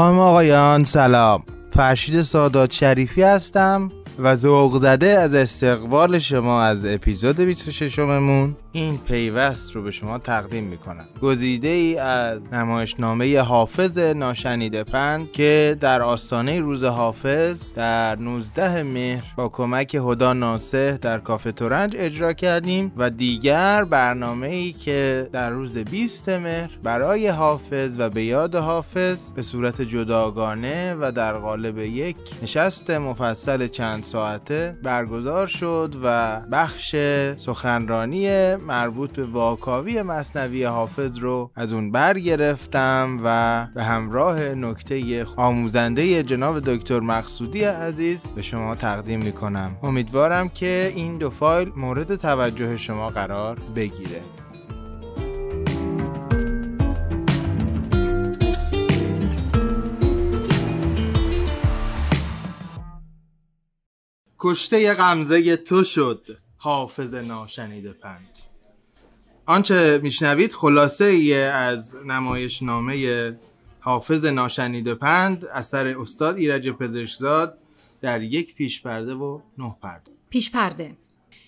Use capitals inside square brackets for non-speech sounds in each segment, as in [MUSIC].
خانم آقایان سلام. فرشید سادات شریفی هستم و ذوق زده از استقبال شما از اپیزود 26 مون این پیوست رو به شما تقدیم می‌کنم. گزیده ای از نمایشنامه حافظ ناشنیده پند که در آستانه روز حافظ در 19 مهر با کمک هدا ناسه در کافه تورنج اجرا کردیم و دیگر برنامه ای که در روز 20 مهر برای حافظ و به یاد حافظ به صورت جداگانه و در قالب یک نشست مفصل چند ساعته برگزار شد و بخش سخنرانی مربوط به واکاوی مصنوی حافظ رو از اون برگرفتم و به همراه نکته آموزنده جناب دکتر مقصودی عزیز به شما تقدیم می‌کنم. امیدوارم که این دو فایل مورد توجه شما قرار بگیره. کشته غمزه تو شد حافظ ناشنیده پند آنچه میشنوید خلاصه ای از نمایش نامه حافظ ناشنیده پند اثر استاد ایرج پزشکزاد در یک پیش پرده و نه پرده. پیش پرده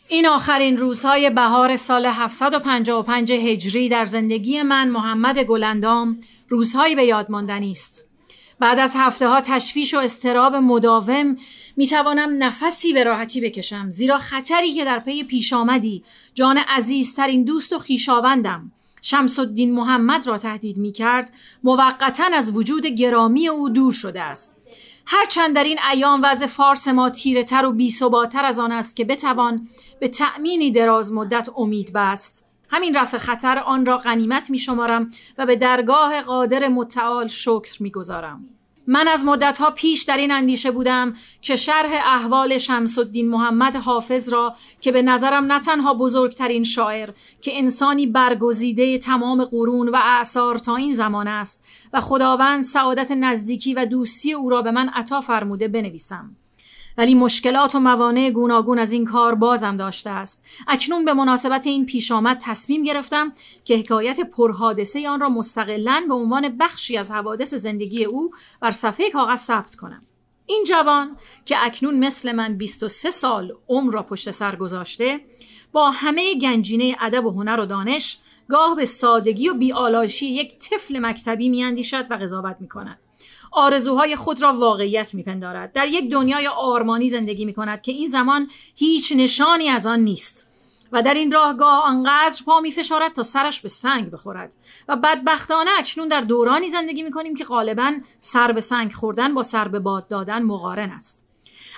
این آخرین روزهای بهار سال 755 هجری در زندگی من محمد گلندام روزهایی به یاد ماندنی است. بعد از هفته ها تشویش و استراب مداوم می توانم نفسی به راحتی بکشم زیرا خطری که در پی پیش آمدی. جان عزیزترین دوست و خیشاوندم شمس الدین محمد را تهدید می کرد موقتا از وجود گرامی او دور شده است. هرچند در این ایام وضع فارس ما تیره تر و بیثباتتر از آن است که بتوان به تأمینی دراز مدت امید بست. همین رفع خطر آن را غنیمت می شمارم و به درگاه قادر متعال شکر می گذارم. من از مدتها پیش در این اندیشه بودم که شرح احوال شمس الدین محمد حافظ را که به نظرم نه تنها بزرگترین شاعر که انسانی برگزیده تمام قرون و اعثار تا این زمان است و خداوند سعادت نزدیکی و دوستی او را به من عطا فرموده بنویسم. ولی مشکلات و موانع گوناگون از این کار بازم داشته است. اکنون به مناسبت این پیش آمد تصمیم گرفتم که حکایت پرحادثه آن را مستقلا به عنوان بخشی از حوادث زندگی او بر صفحه کاغذ ثبت کنم. این جوان که اکنون مثل من 23 سال عمر را پشت سر گذاشته با همه گنجینه ادب و هنر و دانش گاه به سادگی و بیالاشی یک طفل مکتبی میاندیشد و قضاوت می‌کند. آرزوهای خود را واقعیت میپندارد. در یک دنیای آرمانی زندگی می‌کند که این زمان هیچ نشانی از آن نیست. و در این راهگاه آنقدر پا میفشارد تا سرش به سنگ بخورد. و بدبختانه اکنون در دورانی زندگی می‌کنیم که غالبا سر به سنگ خوردن با سر به باد دادن مقارن است.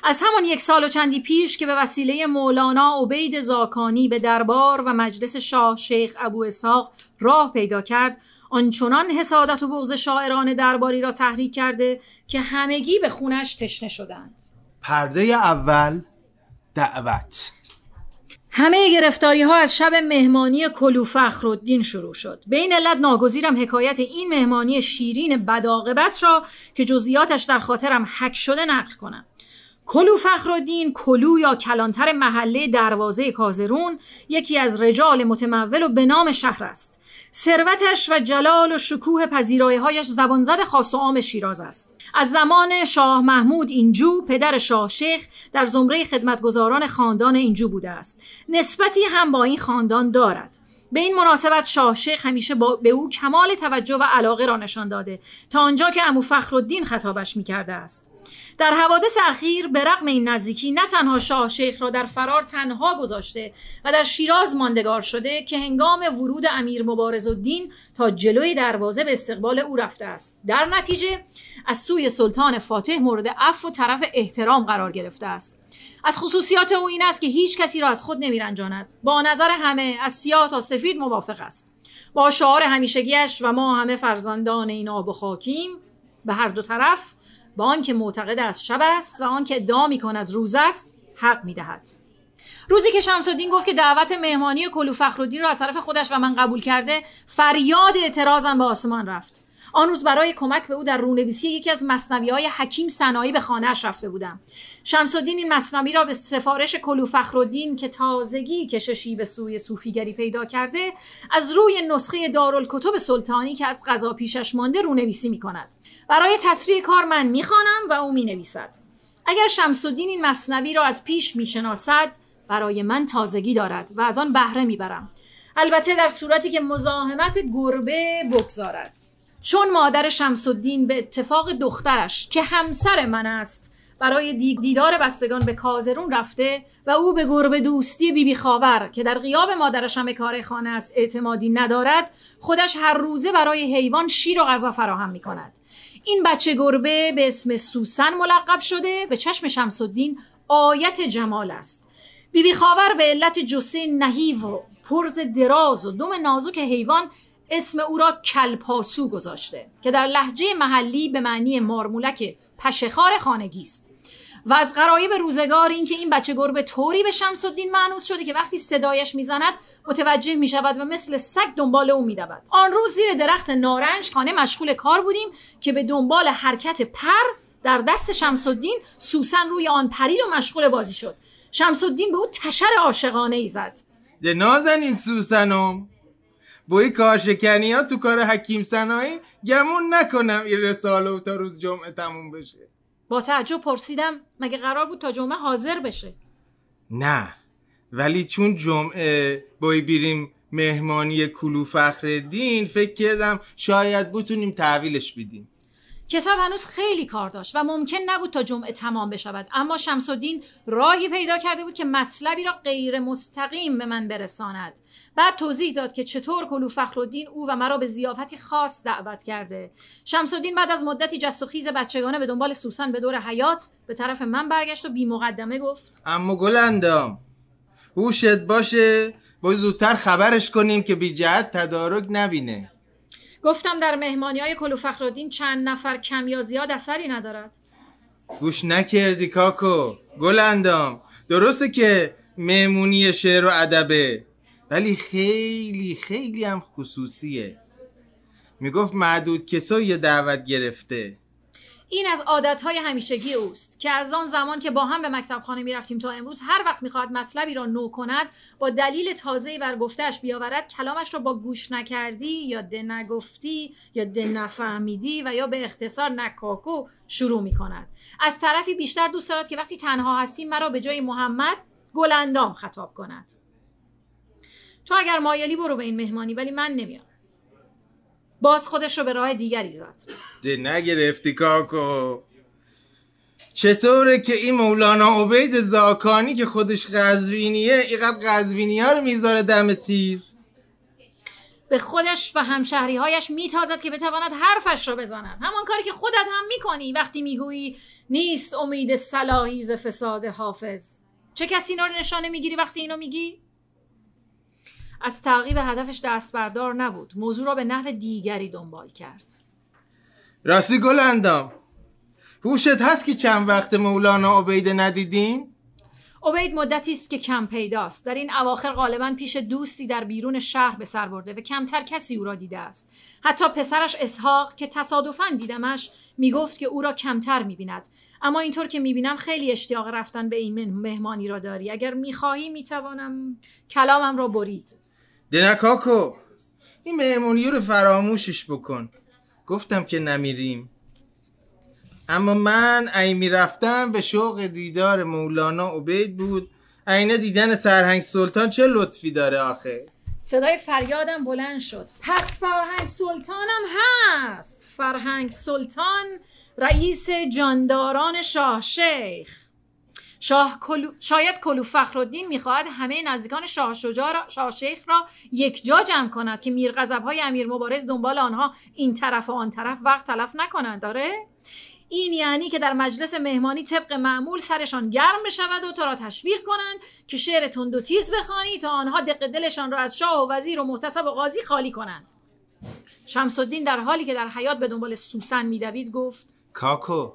از همان یک سال و چندی پیش که به وسیله مولانا عبید زاکانی به دربار و مجلس شاه شیخ ابو اسحاق راه پیدا کرد آنچنان حسادت و بغض شاعران درباری را تحریک کرده که همگی به خونش تشنه شدند. پرده اول دعوت. همه گرفتاری ها از شب مهمانی کلو فخرالدین شروع شد. به این علت ناگزیرم حکایت این مهمانی شیرین بداقبت را که جزئیاتش در خاطرم حک شده نقل کنم. کلو فخرالدین کلو یا کلانتر محله دروازه کازرون یکی از رجال متمول و به نام شهر است. ثروتش و جلال و شکوه پذیرایی هایش زبانزد خاص و عام شیراز است. از زمان شاه محمود اینجو پدر شاه شیخ در زمره خدمتگزاران خاندان اینجو بوده است. نسبتی هم با این خاندان دارد. به این مناسبت شاه شیخ همیشه با به او کمال توجه و علاقه را نشان داده تا آنجا که امو فخرالدین خطابش می‌کرده است. در حوادث اخیر به رغم این نزدیکی نه تنها شاه شیخ را در فرار تنها گذاشته و در شیراز ماندگار شده که هنگام ورود امیر مبارز الدین تا جلوی دروازه به استقبال او رفته است. در نتیجه از سوی سلطان فاتح مورد عفو و طرف احترام قرار گرفته است. از خصوصیات او این است که هیچ کسی را از خود نمیرنجاند. با نظر همه از سیاه تا سفید موافق است. با شعار همیشگیش و ما همه فرزندان این آب و خاکیم به هر دو طرف با آنکه معتقد است شب است و آنکه ادعا می کند روز است حق می دهد. روزی که شمس الدین گفت که دعوت مهمانی کلو فخرالدین را از طرف خودش و من قبول کرده فریاد اعتراضم به آسمان رفت آن روز برای کمک به او در رونویسی یکی از مصنوی های حکیم سنایی به خانهاش رفته بودم. شمس الدین این مصنوی را به سفارش کلو فخرالدین که تازگی کششی به سوی صوفیگری پیدا کرده از روی نسخه دارالکتب سلطانی که از قضا پیشش مانده رونویسی می کند برای تسریع کار من می‌خوانم و او می نویسد اگر شمس الدین این مصنوی را از پیش می‌شناسد برای من تازگی دارد و از آن بهره می‌برم. البته در صورتی که مزاحمت گربه بگذارد. چون مادر شمس الدین به اتفاق دخترش که همسر من است برای دیدار بستگان به کازرون رفته و او به گربه دوستی بیبی بی خاور که در غیاب مادرش هم کار خانه است اعتمادی ندارد خودش هر روزه برای حیوان شیر و غذا فراهم می کند این بچه گربه به اسم سوسن ملقب شده به چشم شمس الدین آیت جمال است. بیبی بی خاور به علت جسه نهیو و پرز دراز و دم نازک حیوان اسم او را کلپاسو گذاشته که در لحجه محلی به معنی مارمولک پشخار خانگی است. و از غرایب روزگار این که این بچه گربه طوری به شمس الدین معنوس شده که وقتی صدایش می‌زند متوجه می شود و مثل سگ دنبال او میدود. آن روز زیر درخت نارنج خانه مشغول کار بودیم که به دنبال حرکت پر در دست شمس الدین سوسن روی آن پرید و مشغول بازی شد. شمس الدین به او تشر عاشقانه ای زد. ده نازنین سوسنم بوی کارشکنی ها تو کار حکیم سنایی گمون نکنم این رساله تا روز جمعه تموم بشه. با تعجب پرسیدم مگه قرار بود تا جمعه حاضر بشه؟ نه ولی چون جمعه بای بیریم مهمانی کلو فخر دین فکر کردم شاید بتونیم تحویلش بدیم. کتاب هنوز خیلی کار داشت و ممکن نبود تا جمعه تمام بشود. اما شمس الدین راهی پیدا کرده بود که مطلبی را غیر مستقیم به من برساند. بعد توضیح داد که چطور کلو فخرالدین او و مرا به زیافتی خاص دعوت کرده. شمس الدین بعد از مدتی جست و خیز بچگانه به دنبال سوسن به دور حیات به طرف من برگشت و بی مقدمه گفت. اما گلندام هوشت باشه با زودتر خبرش کنیم که بی جهت تدارک نبینه. گفتم در مهمانی های کلو فخرالدین چند نفر کم یا زیاد اثری ندارد. گوش نکردی کاکو گل اندام درسته که مهمونی شعر و ادبه ولی خیلی خیلی هم خصوصیه. می‌گفت معدود کسایی دعوت گرفته. این از عادتهای همیشگی اوست که از آن زمان که با هم به مکتب خانه می رفتیم تا امروز هر وقت می‌خواهد مطلبی را نو کند با دلیل تازه بر گفتهش بیاورد کلامش را با گوش نکردی یا ده نگفتی یا ده نفهمیدی و یا به اختصار نکاکو شروع می کند از طرفی بیشتر دوست دارد که وقتی تنها هستیم مرا به جای محمد گلندام خطاب کند. تو اگر مایلی برو به این مهمانی ولی من نمیام. باز خودش رو به راه دیگری زد. ده نگرفتی کاکو. چطوره که این مولانا عبید زاکانی که خودش غزوینیه اینقدر غزوینی ها رو می‌ذاره دم تیر؟ به خودش و همشهری هایش میتازد که بتواند حرفش را بزند. همان کاری که خودت هم می‌کنی وقتی می‌گویی نیست امید صلاحی ز فساد حافظ. چه کسی اینا رو نشانه می‌گیری وقتی اینو میگی؟ از تعقیب هدفش دست بردار نبود. موضوع را به نحو دیگری دنبال کرد. راستی گل اندام. هوشت هست که چند وقت مولانا عبید ندیدیم؟ عبید مدتی است که کم پیداست. در این اواخر غالبا پیش دوستی در بیرون شهر به سر برده و کمتر کسی او را دیده است. حتی پسرش اسحاق که تصادفا دیدمش می‌گفت که او را کمتر می‌بیند. اما اینطور که می‌بینم خیلی اشتیاق رفتن به این مهمانی را داری. اگر می‌خواهی می‌توانم کلامم را برید. دنکاکو این مهمونی رو فراموشش بکن. گفتم که نمیریم. اما من ای می‌رفتم به شوق دیدار مولانا عبید بود. اینه دیدن سرهنگ سلطان چه لطفی داره آخه؟ صدای فریادم بلند شد. پس فرهنگ سلطانم هست. فرهنگ سلطان رئیس جانداران شاه شیخ. شاه کلو... شاید کلو فخرالدین می‌خواهد همه نزدیکان شاه شجاع را... شاه شیخ را یک جا جمع کند که میر های امیر مبارز دنبال آنها این طرف و آن طرف وقت تلف نکنند داره این یعنی که در مجلس مهمانی طبق معمول سرشان گرم بشود و تو را تشویق کنند که شعر تند و تیز بخوانی تا آنها دق دلشان را از شاه و وزیر و محتسب و قاضی خالی کنند. شمس الدین در حالی که در حیات به دنبال سوسن میدوید گفت کاکو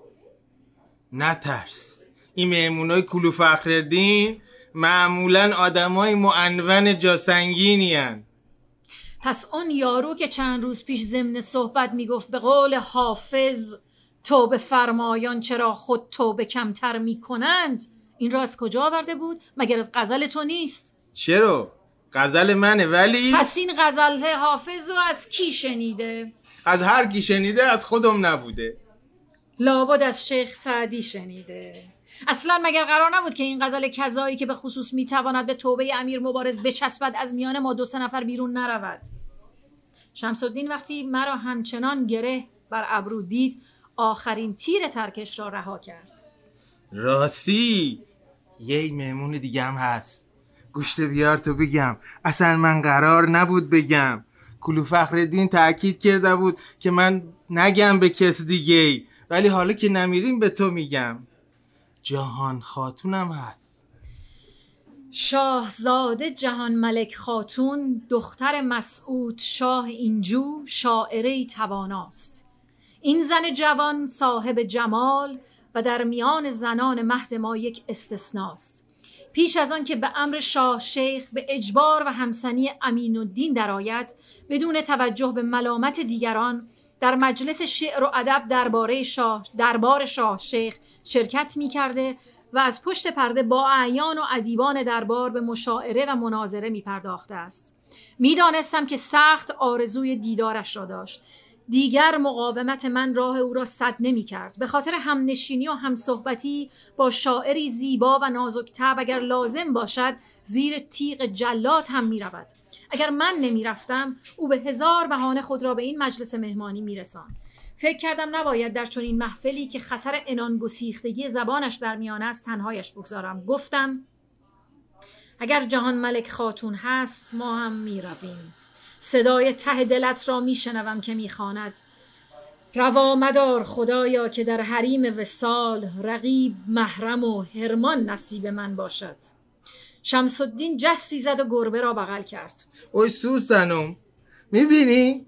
نترس. این مهمونای کلو فخردین معمولا آدمای معنون جاسنگینی هن. پس اون یارو که چند روز پیش ضمن صحبت می‌گفت به قول حافظ توبه فرمایان چرا خود توبه کمتر می‌کنند این را از کجا آورده بود؟ مگر از غزل تو نیست؟ چرا؟ غزل منه ولی؟ پس این غزل حافظ رو از کی شنیده؟ از هر کی شنیده از خودم نبوده. لابد از شیخ سعدی شنیده. اصلا مگر قرار نبود که این غزل کذایی که به خصوص می‌تواند به توبه امیر مبارز بچسبد از میان ما دو سه نفر بیرون نرود؟ شمس الدین وقتی مرا همچنان گره بر ابرو دید آخرین تیر ترکش را رها کرد. راستی! یه مهمون دیگه هم هست. گوشت بیار تو بگم. اصلا من قرار نبود بگم. کلو فخر تاکید کرده بود که من نگم به کس دیگه ولی حالا که نمیریم به تو میگم. جهان خاتونم هست. شاهزاده جهان ملک خاتون دختر مسعود شاه اینجو شاعره تواناست. این زن جوان صاحب جمال و در میان زنان مهد ما یک استثناست. پیش از آن که به امر شاه شیخ به اجبار و همسنی امین الدین درآید بدون توجه به ملامت دیگران در مجلس شعر و ادب درباره شاه دربار شاه شیخ شرکت می کرده و از پشت پرده با اعیان و ادیبان دربار به مشاعره و مناظره می پرداخته است. می‌دانستم که سخت آرزوی دیدارش را داشت. دیگر مقاومت من راه او را صد نمی کرد به خاطر همنشینی و همصحبتی با شاعری زیبا و نازک اگر لازم باشد زیر تیغ جلات هم می رود اگر من نمی رفتم او به هزار بهانه خود را به این مجلس مهمانی می رسان. فکر کردم نباید در چنین محفلی که خطر انان گسیختگی زبانش در میان است تنهایش بگذارم گفتم اگر جهان ملک خاتون هست ما هم می رویم. صدای ته دلت را میشنوم که می‌خواند روا مدار خدایا که در حریم وسال رقیب محرم و هرمان نصیب من باشد شمس الدین جستی زد و گربه را بغل کرد اوی سوسنم می‌بینی؟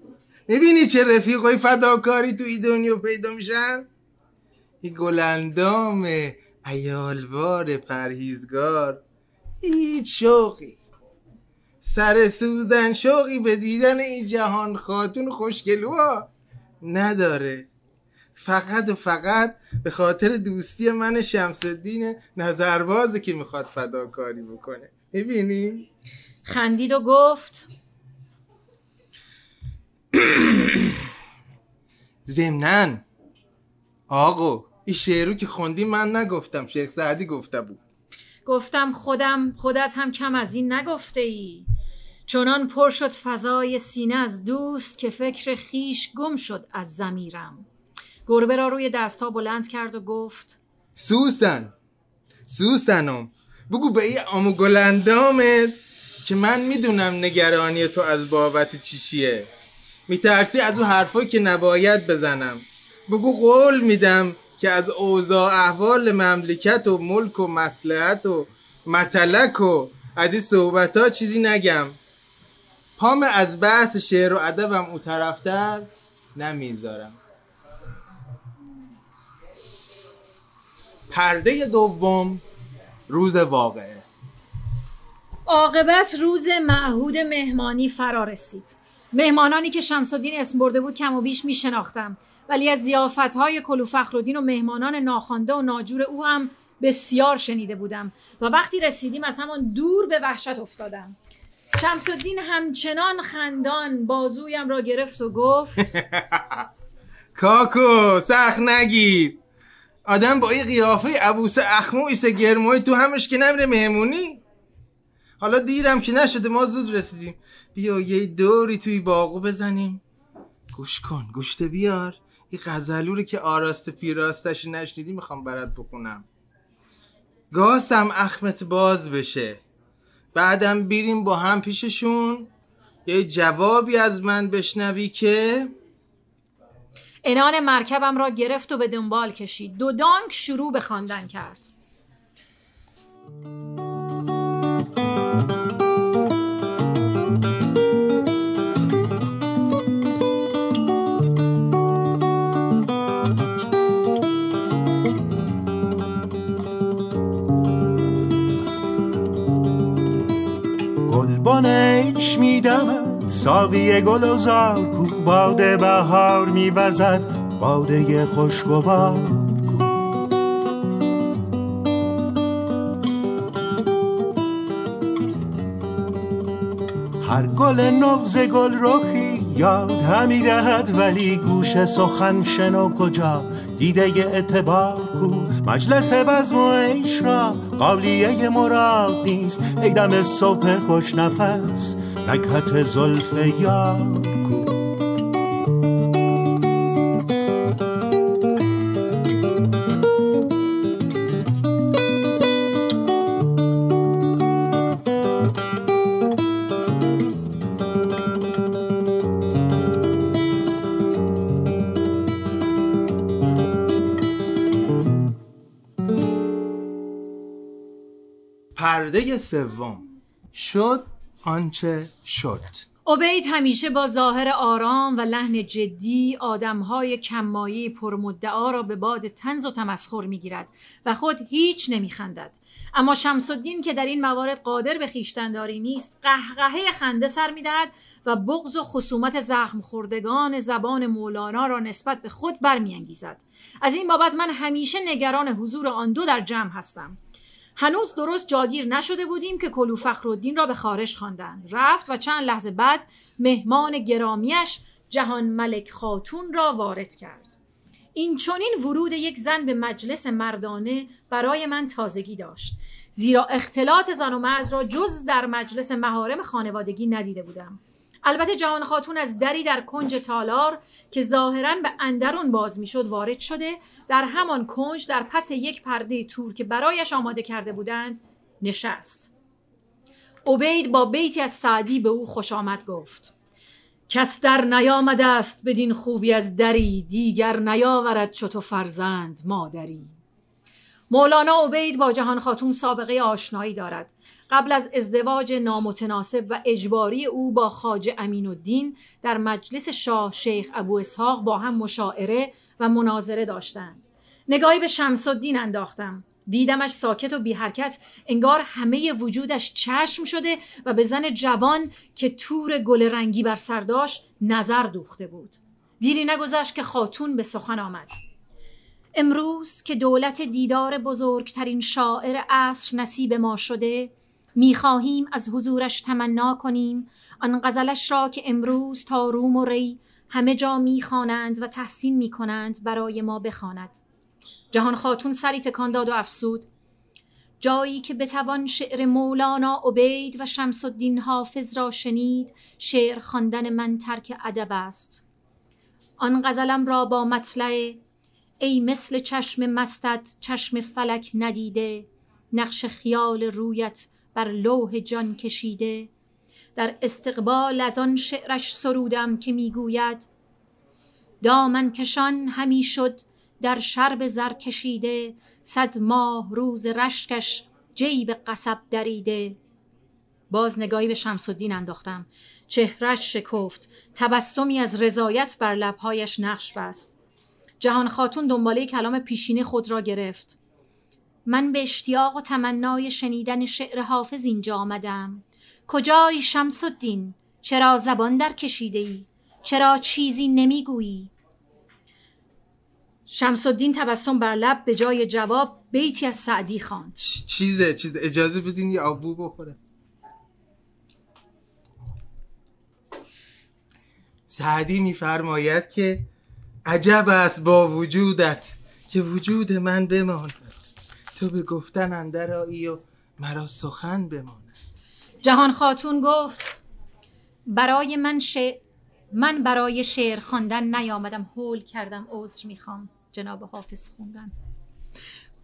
می‌بینی چه رفیقای فداکاری تو دنیا پیدا میشن؟ این گلندام ایالوار پرهیزگار هیچ شوقی سر سوزن شوقی به دیدن این جهان خاتون خوشگلوها نداره فقط و فقط به خاطر دوستی من شمس الدین نظربازه که می‌خواد فداکاری بکنه. می‌بینی؟ خندید و گفت زمنن آقا این شعرو که خوندی من نگفتم شیخ سعدی گفته بود. گفتم خودم خودت هم کم از این نگفته ای چنان پر شد فضای سینه از دوست که فکر خیش گم شد از زمیرم گربه را روی دستها بلند کرد و گفت سوسن سوسنم بگو به این آمو گلندامت که من می‌دونم نگرانی تو از بابت چیشیه میترسی از او حرفایی که نباید بزنم. بگو قول میدم که از اوضاع احوال مملکت و ملک و مسلحت و متلک و از این صحبت ها چیزی نگم. پام از بحث شعر و ادبم او طرفتر نمی‌ذارم. پرده دوم روز واقعه. عاقبت روز معهود مهمانی فرا رسید. مهمانانی که شمسالدین اسم برده بود کم و بیش می شناختم ولی از زیافت های کلو فخرالدین و مهمانان ناخوانده و ناجور او هم بسیار شنیده بودم. و وقتی رسیدیم از همان دور به وحشت افتادم. شمس الدین همچنان خندان بازویم را گرفت و گفت [LAUGHS] کاکو سخت نگیر. آدم با این قیافه عبوس اخمو ایسه گرموی تو همش که نمیره مهمونی؟ حالا دیرم که نشده ما زود رسیدیم. بیا یه دوری توی باغو بزنیم. گوش کن گوشته بیار. این غزلو که آراست پیراستش نشنیدی می‌خوام برات بخونم. گاسم اخمت باز بشه. بعدم بیریم با هم پیششون. یه جوابی از من بشنوی که انان مرکبم را گرفت و به دنبال کشید. دو دانک شروع به خواندن کرد. گلبانش میدمد. ساقی گل و کو باد بهار میوزد باده خوشگوار هر گل نوز گل رخی یاد همی دهد ولی گوش سخن شنو کجا؟ دیده اعتبار کو. مجلس بزم و عیش را قالیه مراد نیست ای دم صبح خوش نفس. نکهت زلف یار. پرده سوم. شد آنچه شد. عبید همیشه با ظاهر آرام و لحن جدی آدمهای کمایی پرمدعا را به باد تنز و تمسخر می‌گیرد و خود هیچ نمیخندد. اما شمس الدین که در این موارد قادر به خیشتنداری نیست قهقهه خنده سر می‌دهد و بغض و خصومت زخم خوردگان زبان مولانا را نسبت به خود برمیانگیزد. از این بابت من همیشه نگران حضور آن دو در جمع هستم. هنوز درست جاگیر نشده بودیم که کلو فخرالدین را به خارش خواندند. رفت و چند لحظه بعد مهمان گرامیش جهان ملک خاتون را وارد کرد. این چونین ورود یک زن به مجلس مردانه برای من تازگی داشت. زیرا اختلاط زن و مرد را جز در مجلس مهارم خانوادگی ندیده بودم. البته جهان خاتون از دری در کنج تالار که ظاهرا به اندرون باز می‌شد وارد شده در همان کنج در پس یک پرده تور که برایش آماده کرده بودند نشست. عبید با بیتی از سعدی به او خوش آمد گفت کس در نیامده است بدین خوبی از دری دیگر نیاورد تو فرزند مادری. مولانا عبید با جهان خاتون سابقه آشنایی دارد. قبل از ازدواج نامتناسب و اجباری او با خاج امین الدین در مجلس شاه شیخ ابو اسحاق با هم مشاعره و مناظره داشتند. نگاهی به شمس الدین انداختم. دیدمش ساکت و بی حرکت انگار همه وجودش چشم شده و به زن جوان که تور گل رنگی بر سر داشت نظر دوخته بود. دیری نگذشت که خاتون به سخن آمد. امروز که دولت دیدار بزرگترین شاعر عصر نصیب ما شده می‌خواهیم از حضورش تمنا کنیم. آن غزلش را که امروز تا روم و ری همه جا می‌خوانند و تحسین می‌کنند برای ما بخواند. جهان خاتون سری تکان داد و افسود. جایی که بتوان شعر مولانا عبید و شمس الدین حافظ را شنید شعر خواندن من ترک ادب است. آن غزلم را با مطلع ای مثل چشم مستت چشم فلک ندیده نقش خیال رویت بر لوح جان کشیده. در استقبال از آن شعرش سرودم که می‌گوید دامن کشان همی شد در شرب زر کشیده صد ماه روز رشکش جیب قصب دریده. باز نگاهی به شمس الدین انداختم. چهرش شکفت تبسمی از رضایت بر لبهایش نقش بست. جهان خاتون دنباله کلام پیشینه خود را گرفت. من به اشتیاق و تمنای شنیدن شعر حافظ اینجا آمدم. کجای شمس الدین؟ چرا زبان در کشیده ای؟ چرا چیزی نمی‌گویی؟ شمس الدین تبسم بر لب به جای جواب بیتی از سعدی خواند. چیزه چیز اجازه بدین یه آبو بخوره سعدی میفرماید که عجب است با وجودت که وجود من بماند. تو به گفتن اندرایی و مرا سخن بماند. جهان خاتون گفت برای من شعر من برای شعر خواندن نیامدم هول کردم عذر می‌خوام جناب حافظ خوندن.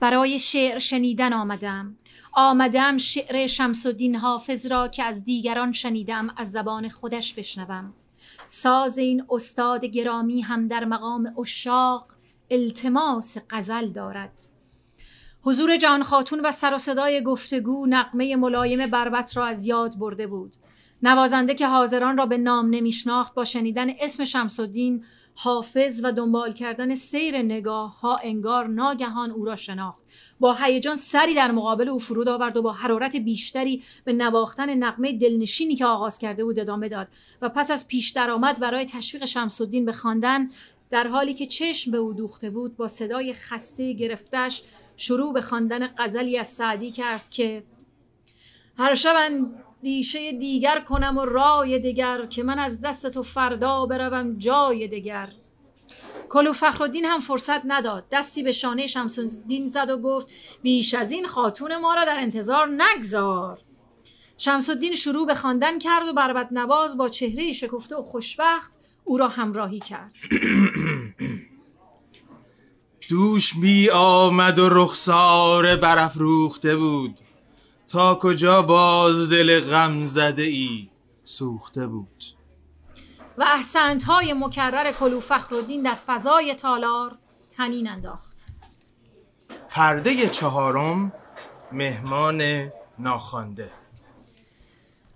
برای شعر شنیدن آمدم. آمدم شعر شمس الدین حافظ را که از دیگران شنیدم از زبان خودش بشنوم. ساز این استاد گرامی هم در مقام اشاق التماس غزل دارد. حضور جان خاتون و سر و صدای گفتگو نقمه ملایم بربت را از یاد برده بود. نوازنده که حاضران را به نام نمیشناخت با شنیدن اسم شمس الدین حافظ و دنبال کردن سیر نگاه ها انگار ناگهان او را شناخت. با هیجان سری در مقابل او فرود آورد و با حرارت بیشتری به نواختن نقمه دلنشینی که آغاز کرده بود ادامه داد و پس از پیش درآمد برای تشویق شمس الدین به خواندن در حالی که چشم به او دوخته بود با صدای خسته گرفتش شروع به خواندن غزلی از سعدی کرد که هر شب دیشه دیگر کنم و رای دیگر که من از دست تو فردا بروم جای دیگر کلو فخرالدین هم فرصت نداد. دستی به شانه شمسالدین زد و گفت بیش از این خاتون ما را در انتظار نگذار. شمسالدین شروع به خواندن کرد و بربت نواز با چهره شکفته و خوشبخت او را همراهی کرد. [CLEARS THROAT] دوش می آمد و رخسار برافروخته بود. تا کجا باز دل غم زده ای؟ سوخته بود. و احسنت های مکرر کلو فخرالدین در فضای تالار تنین انداخت. پرده چهارم مهمان ناخوانده.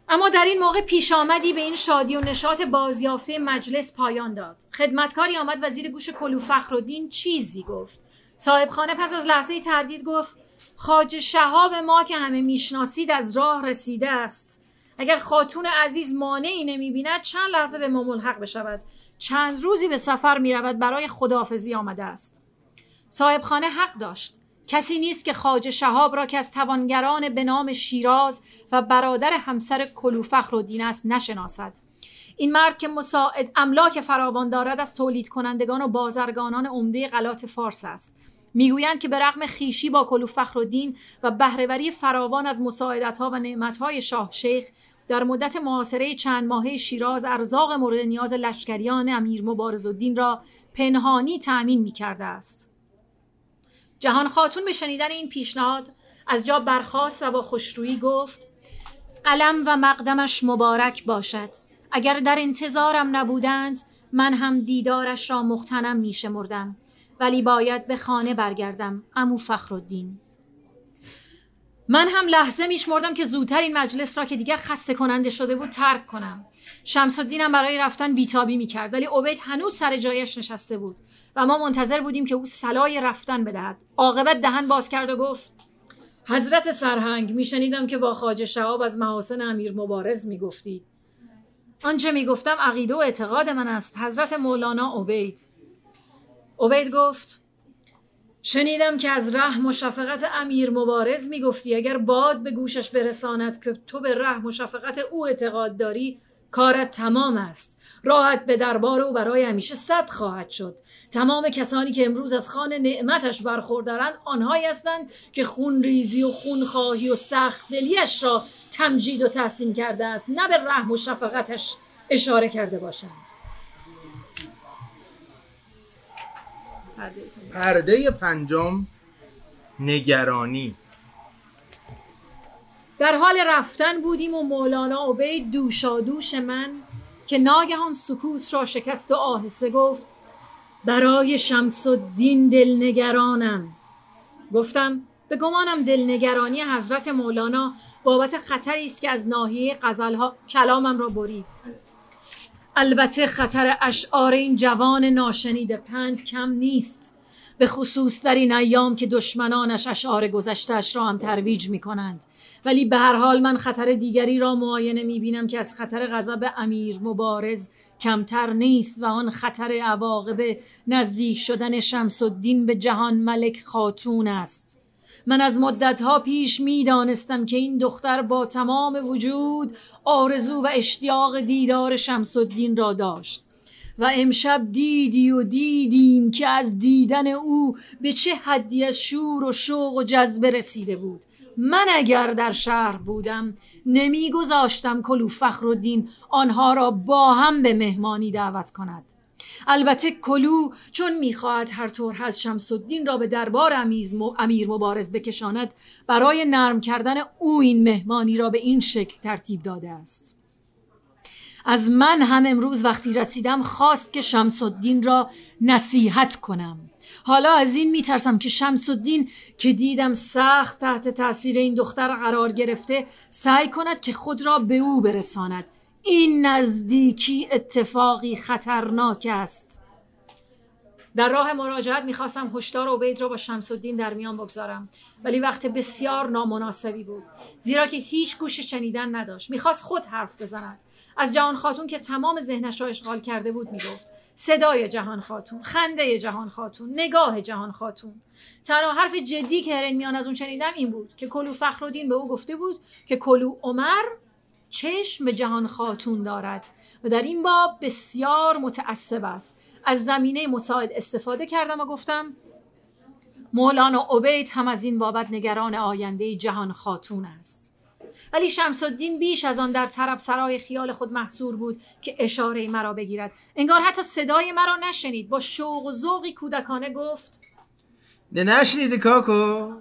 اما در این موقع پیش آمدی به این شادی و نشاط بازیافته مجلس پایان داد. خدمتکاری آمد و زیر گوش کلو فخرالدین چیزی گفت. صاحب خانه پس از لحظه تردید گفت خاج شهاب ما که همه می‌شناسید از راه رسیده است. اگر خاتون عزیز مانعی نمی‌بیند چند لحظه به ما ملحق بشود. چند روزی به سفر می‌رود برای خداحافظی آمده است. صاحب خانه حق داشت. کسی نیست که خاج شهاب را که از توانگران به نام شیراز و برادر همسر کلو فخر دین است نشناسد. این مرد که مساعد املاک فراوان دارد از تولید کنندگان و بازرگانان عمده غلات فارس است. می‌گویند که به رغم خیشی با کلو فخرالدین و بهرهوری فراوان از مساعدتها و نعمتهای شاه شیخ در مدت معاصره چند ماهه شیراز ارزاق مورد نیاز لشکریان امیر مبارز الدین را پنهانی تأمین می کرده است. جهان خاتون به شنیدن این پیشنهاد از جا برخاست و با خوشرویی گفت قلم و مقدمش مبارک باشد اگر در انتظارم نبودند من هم دیدارش را مختنم می شمردم ولی باید به خانه برگردم امو فخرالدین. من هم لحظه میشمردم که زودتر این مجلس را که دیگر خسته کننده شده بود ترک کنم. شمس هم برای رفتن بیتابی می‌کرد ولی عبید هنوز سر جایش نشسته بود و ما منتظر بودیم که او سلای رفتن بدهد. عاقبت دهن باز کرد و گفت حضرت سرهنگ میشنیدم که با خاج شهاب از محاسن امیر مبارز می‌گفتید آنچه می‌گفتم عقیده و اعتقاد من است حضرت مولانا عبید. عبید گفت شنیدم که از رحم و شفقت امیر مبارز می‌گفتی اگر باد به گوشش برساند که تو به رحم و شفقت او اعتقاد داری کارت تمام است. راحت به دربار او برای همیشه صد خواهد شد. تمام کسانی که امروز از خان نعمتش برخوردارند آنهایی هستند که خون ریزی و خون خواهی و سخت دلیش را تمجید و تحسین کرده است. نه به رحم و شفقتش اشاره کرده باشند. پرده پنجم نگرانی. در حال رفتن بودیم و مولانا عبید دوشادوش من که ناگهان سکوت را شکست و آهسته گفت برای شمس الدین دلنگرانم. گفتم به گمانم دلنگرانی حضرت مولانا بابت خطری است که از ناحیه غزلها کلامم را برید. البته خطر اشعار این جوان ناشنیده پند کم نیست به خصوص در این ایام که دشمنانش اشعار گذشتهش را هم ترویج می کنند ولی به هر حال من خطر دیگری را معاینه می بینم که از خطر غضب امیر مبارز کمتر نیست و آن خطر عواقب نزدیک شدن شمس الدین به جهان ملک خاتون است. من از مدتها پیش می‌دانستم که این دختر با تمام وجود آرزو و اشتیاق دیدار شمس الدین را داشت و امشب دیدی و دیدیم که از دیدن او به چه حدی از شور و شوق و جذبه رسیده بود. من اگر در شهر بودم نمیگذاشتم کلو فخر الدین آنها را با هم به مهمانی دعوت کند. البته کلو چون می‌خواهد هر طور از شمس الدین را به دربار امیر مبارز بکشاند برای نرم کردن او این مهمانی را به این شکل ترتیب داده است. از من هم امروز وقتی رسیدم خواست که شمس الدین را نصیحت کنم. حالا از این میترسم که شمس الدین که دیدم سخت تحت تاثیر این دختر قرار گرفته سعی کند که خود را به او برساند. این نزدیکی اتفاقی خطرناک است. در راه مراجعت می‌خواستم هشدار عبید را با شمس الدین در میان بگذارم ولی وقت بسیار نامناسبی بود. زیرا که هیچ گوش شنیدن نداشت. می‌خواست خود حرف بزند. از جهان خاتون که تمام ذهنش را اشغال کرده بود می‌گفت صدای جهان خاتون خنده جهان خاتون نگاه جهان خاتون. تنها حرف جدی که هرن میان از اون شنیدم این بود که کلو فخرالدین به او گفته بود که کلو عمر چشم به جهان خاتون دارد و در این باب بسیار متعصب است. از زمینه مساعد استفاده کردم و گفتم مولانا عبید هم از این بابت نگران آینده جهان خاتون است. ولی شمس الدین بیش از آن در طرب سرای خیال خود محصور بود که اشاره مرا بگیرد. انگار حتی صدای مرا نشنید. با شوق و ذوقی کودکانه گفت ده نشنیده کاکو؟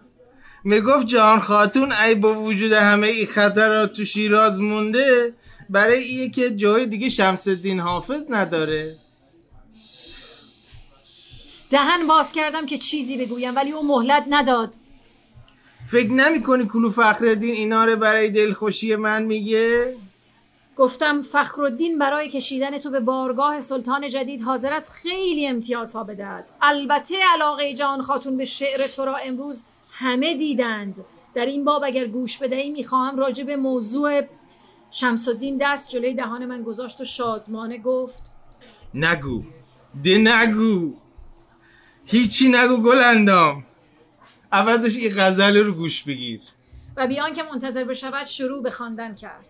می‌گفت جهان خاتون ای با وجود همه ای خطرات تو شیراز مونده برای ایه که جای دیگه شمس الدین حافظ نداره. دهن باز کردم که چیزی بگویم ولی او مهلت نداد. فکر نمی کنی کلو فخردین اینا رو برای دلخوشی من میگه؟ گفتم فخرالدین برای کشیدن تو به بارگاه سلطان جدید حاضر است خیلی امتیازها بدهد. البته علاقه جان خاتون به شعر تو را امروز همه دیدند. در این باب اگر گوش بدهی می‌خواهم راجع به موضوع شمس الدین دست جلوی دهان من گذاشت و شادمانه گفت نگو ده نگو. هیچی نگو گل اندام عوضش این غزل رو گوش بگیر. و بیان که منتظر بشود شروع به خواندن کرد.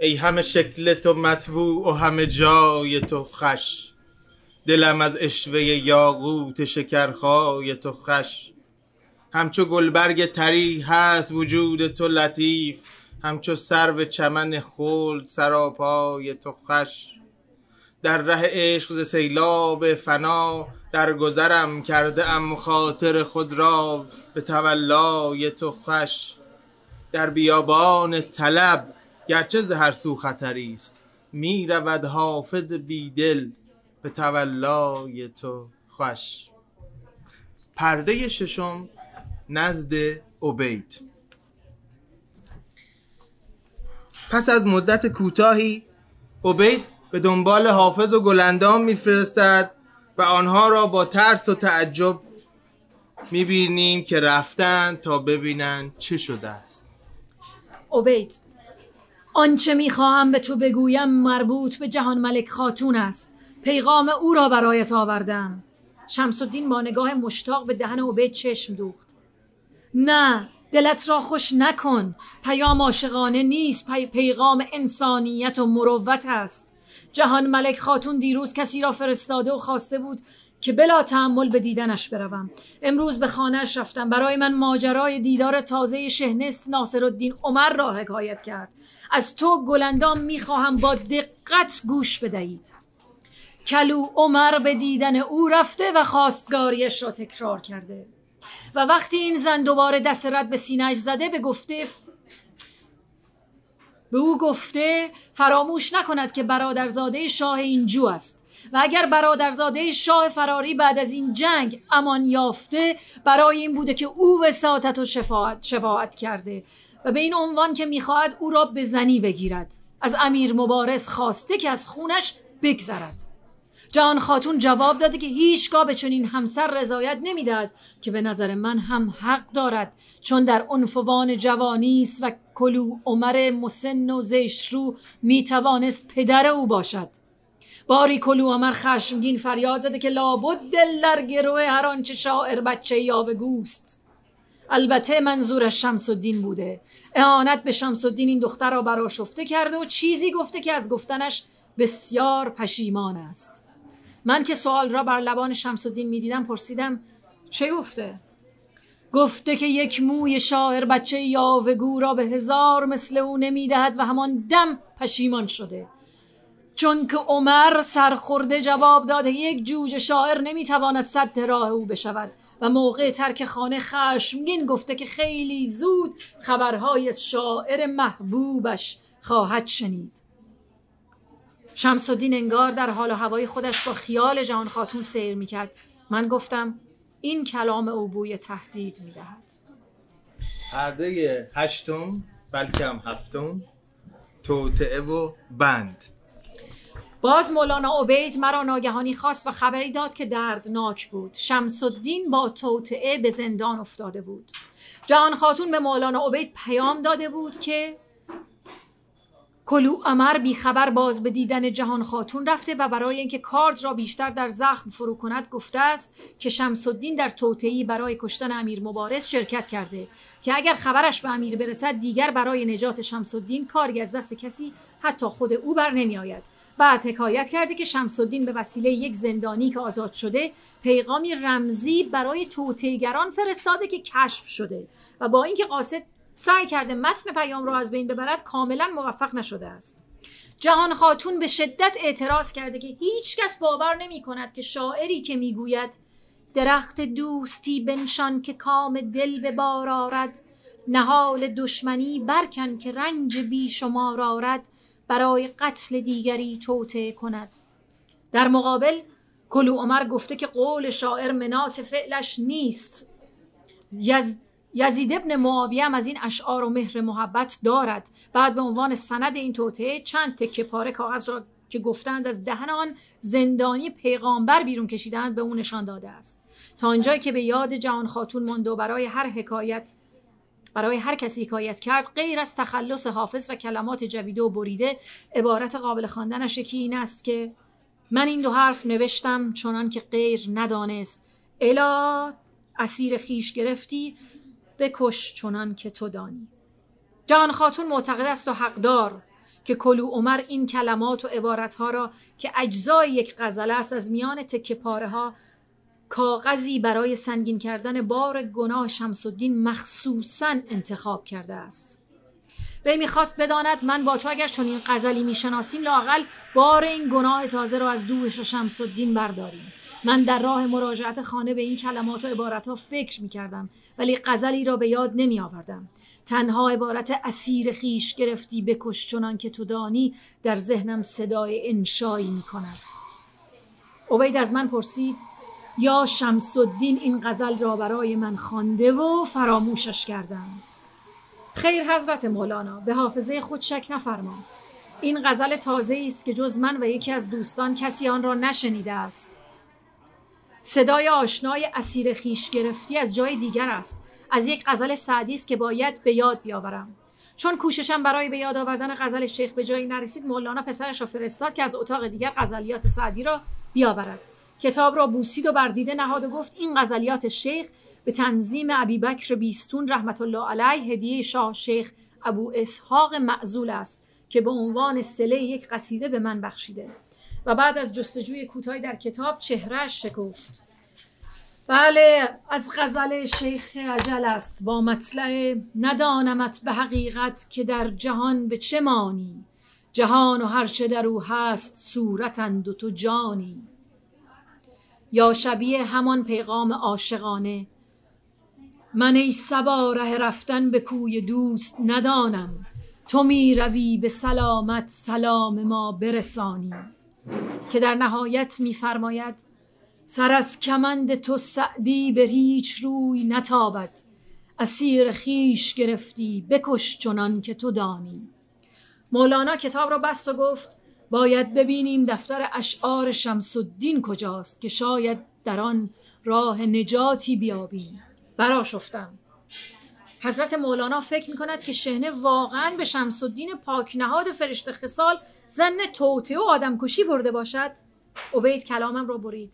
ای همه شکل تو مطبوع و همه جای تو خش دلم از اشوه یاقوت شکرخای تو خش همچو گلبرگ تری هست وجود تو لطیف همچو سرو چمن خلد سراپای تو خش در ره عشق ز سیلاب فنا در گذرم کرده ام خاطر خود را به تولای تو خش در بیابان طلب گرچه ز هر سو خطری است می رود حافظ بیدل به تولای تو خوش. پرده ششم نزد عبید. پس از مدت کوتاهی عبید به دنبال حافظ و گلندام میفرستد و آنها را با ترس و تعجب می‌بینیم که رفتن تا ببینن چه شده است. عبید آنچه می‌خواهم به تو بگویم مربوط به جهان ملک خاتون است. پیغام او را برایت آوردم. شمس الدین با نگاه مشتاق به دهن عبید چشم دوخت. نه دلت را خوش نکن. پیام عاشقانه نیست پی پیغام انسانیت و مروت است. جهان ملک خاتون دیروز کسی را فرستاده و خواسته بود که بلا تحمل به دیدنش بروم. امروز به خانهش رفتم. برای من ماجرای دیدار تازه شهنس ناصر الدین عمر را حکایت کرد. از تو گلندام می‌خواهم با دقت گوش بدهید. کلو عمر به دیدن او رفته و خواستگاریش را تکرار کرده. و وقتی این زن دوباره دست رد به سینهش زده به گفته به او گفته فراموش نکند که برادرزاده شاه اینجو است. و اگر برادرزاده شاه فراری بعد از این جنگ امان یافته برای این بوده که او وساطت و شفاعت, شفاعت کرده. و به این عنوان که می‌خواهد او را به زنی بگیرد. از امیر مبارز خواسته که از خونش بگذرد. جان خاتون جواب داده که هیچگاه به چنین همسر رضایت نمی‌دهد که به نظر من هم حق دارد. چون در عنفوان جوانی است و کلو عمر مسن و زشرو می‌توانست پدر او باشد. باری کلو عمر خشمگین فریاد زده که لابد دل در گروه هر آنچه شاعر بچه گوست البته منظورش شمس الدین بوده. اعانت به شمس الدین این دختر را براشفته کرده و چیزی گفته که از گفتنش بسیار پشیمان است. من که سوال را بر لبان شمس الدین می‌دیدم پرسیدم چه گفته؟ گفته که یک موی شاعر بچه یاوگو را به هزار مثل او نمی‌دهد و همان دم پشیمان شده. چون که عمر سرخورده جواب داده یک جوجه شاعر نمی‌تواند صد راه او بشود. و موقع ترک خانه خشمگین گفته که خیلی زود خبرهای شاعر محبوبش خواهد شنید. شمس الدین انگار در حال و هوای خودش با خیال جهان خاتون سیر می‌کرد. من گفتم این کلام او بوی تهدید می‌دهد. پرده هشتم بلکه هم هفتم توطعه و بند. باز مولانا عبید مرا ناگهانی خواست و خبری داد که دردناک بود. شمس الدین با توطعه به زندان افتاده بود. جهان خاتون به مولانا عبید پیام داده بود که کلو امر بیخبر باز به دیدن جهان خاتون رفته و برای اینکه کارد را بیشتر در زخم فرو کند گفته است که شمس الدین در توطعی برای کشتن امیر مبارز شرکت کرده که اگر خبرش به امیر برسد دیگر برای نجات شمس الدین کاری از دست کسی حتی خود او بر نمی آید بعد حکایت کرده که شمس الدین به وسیله یک زندانی که آزاد شده پیغامی رمزی برای توطئه‌گران فرستاده که کشف شده و با اینکه قاصد سعی کرده متن پیام را از بین ببرد کاملا موفق نشده است. جهان خاتون به شدت اعتراض کرده که هیچ کس باور نمی کند که شاعری که می‌گوید درخت دوستی بنشان که کام دل به بار آرد نهال دشمنی برکن که رنج بی شمار آرد برای قتل دیگری توطعه کند. در مقابل کلو عمر گفته که قول شاعر منات فعلش نیست. یز یزید ابن معاویه هم از این اشعار و مهر محبت دارد. بعد به عنوان سند این توطعه چند تکه پاره کاغذ را که گفتند از دهن آن زندانی پیغامبر بیرون کشیدند به او نشان داده است. تا آنجایی که به یاد جهان خاتون ماند و برای هر حکایت برای هر کسی حکایت کرد غیر از تخلص حافظ و کلمات جویده و بریده عبارت قابل خواندنش یکی این است که من این دو حرف نوشتم چنان که غیر ندانست. الا اسیر خیش گرفتی بکش چنان که تو دانی. جهان خاتون معتقد است و حقدار که کلو عمر این کلمات و عبارتها را که اجزای یک غزله است از میان تکه پاره ها کاغذی برای سنگین کردن بار گناه شمس الدین مخصوصا انتخاب کرده است. وی می‌خواست بداند من با تو اگر چون این غزلی می‌شناسیم لاقل بار این گناه تازه را از دوش شمس الدین برداریم. من در راه مراجعت خانه به این کلمات و عبارت ها فکر می کردم ولی غزلی را به یاد نمی آوردم تنها عبارت اسیر خیش گرفتی بکش چنان که تو دانی در ذهنم صدای انشایی می کند عبید از من پرسید یا شمس الدین این غزل را برای من خوانده و فراموشش کردم؟ خیر حضرت مولانا به حافظه خود شک نفرما این غزل تازه است که جز من و یکی از دوستان کسی آن را نشنیده است. صدای آشنای اسیر خیش گرفتی از جای دیگر است. از یک غزل سعدی است که باید به یاد بیاورم. چون کوششم برای به یاد آوردن غزل شیخ به جایی نرسید مولانا پسرش را فرستاد که از اتاق دیگر غزلیات سعدی را بیاورد. کتاب را بوسید و بر دیده نهاد و گفت این غزلیات شیخ به تنظیم ابیبکر بیستون رحمت الله علیه هدیه شاه شیخ ابو اسحاق معزول است که به عنوان سله یک قصیده به من بخشیده. و بعد از جستجوی کوتاهی در کتاب چهرهش شکفت. بله از غزل شیخ عجل است. با مطلع ندانمت به حقیقت که در جهان به چه مانی جهان و هر چه در او هست صورتند و تو جانی. یا شبیه همان پیغام عاشقانه من ای سبا ره رفتن به کوی دوست ندانم. تو می روی به سلامت سلام ما برسانی. که در نهایت میفرماید سر از کمند تو سعدی به هیچ روی نتابد. اسیر خیش گرفتی بکش چنان که تو دانی. مولانا کتاب را بست و گفت باید ببینیم دفتر اشعار شمس الدین کجاست که شاید در آن راه نجاتی بیابیم برا شفتم حضرت مولانا فکر می کند که شهنه واقعا به شمس الدین پاک نهاد فرشته خسال زن توته و آدم کشی برده باشد. عبید کلامم را برید.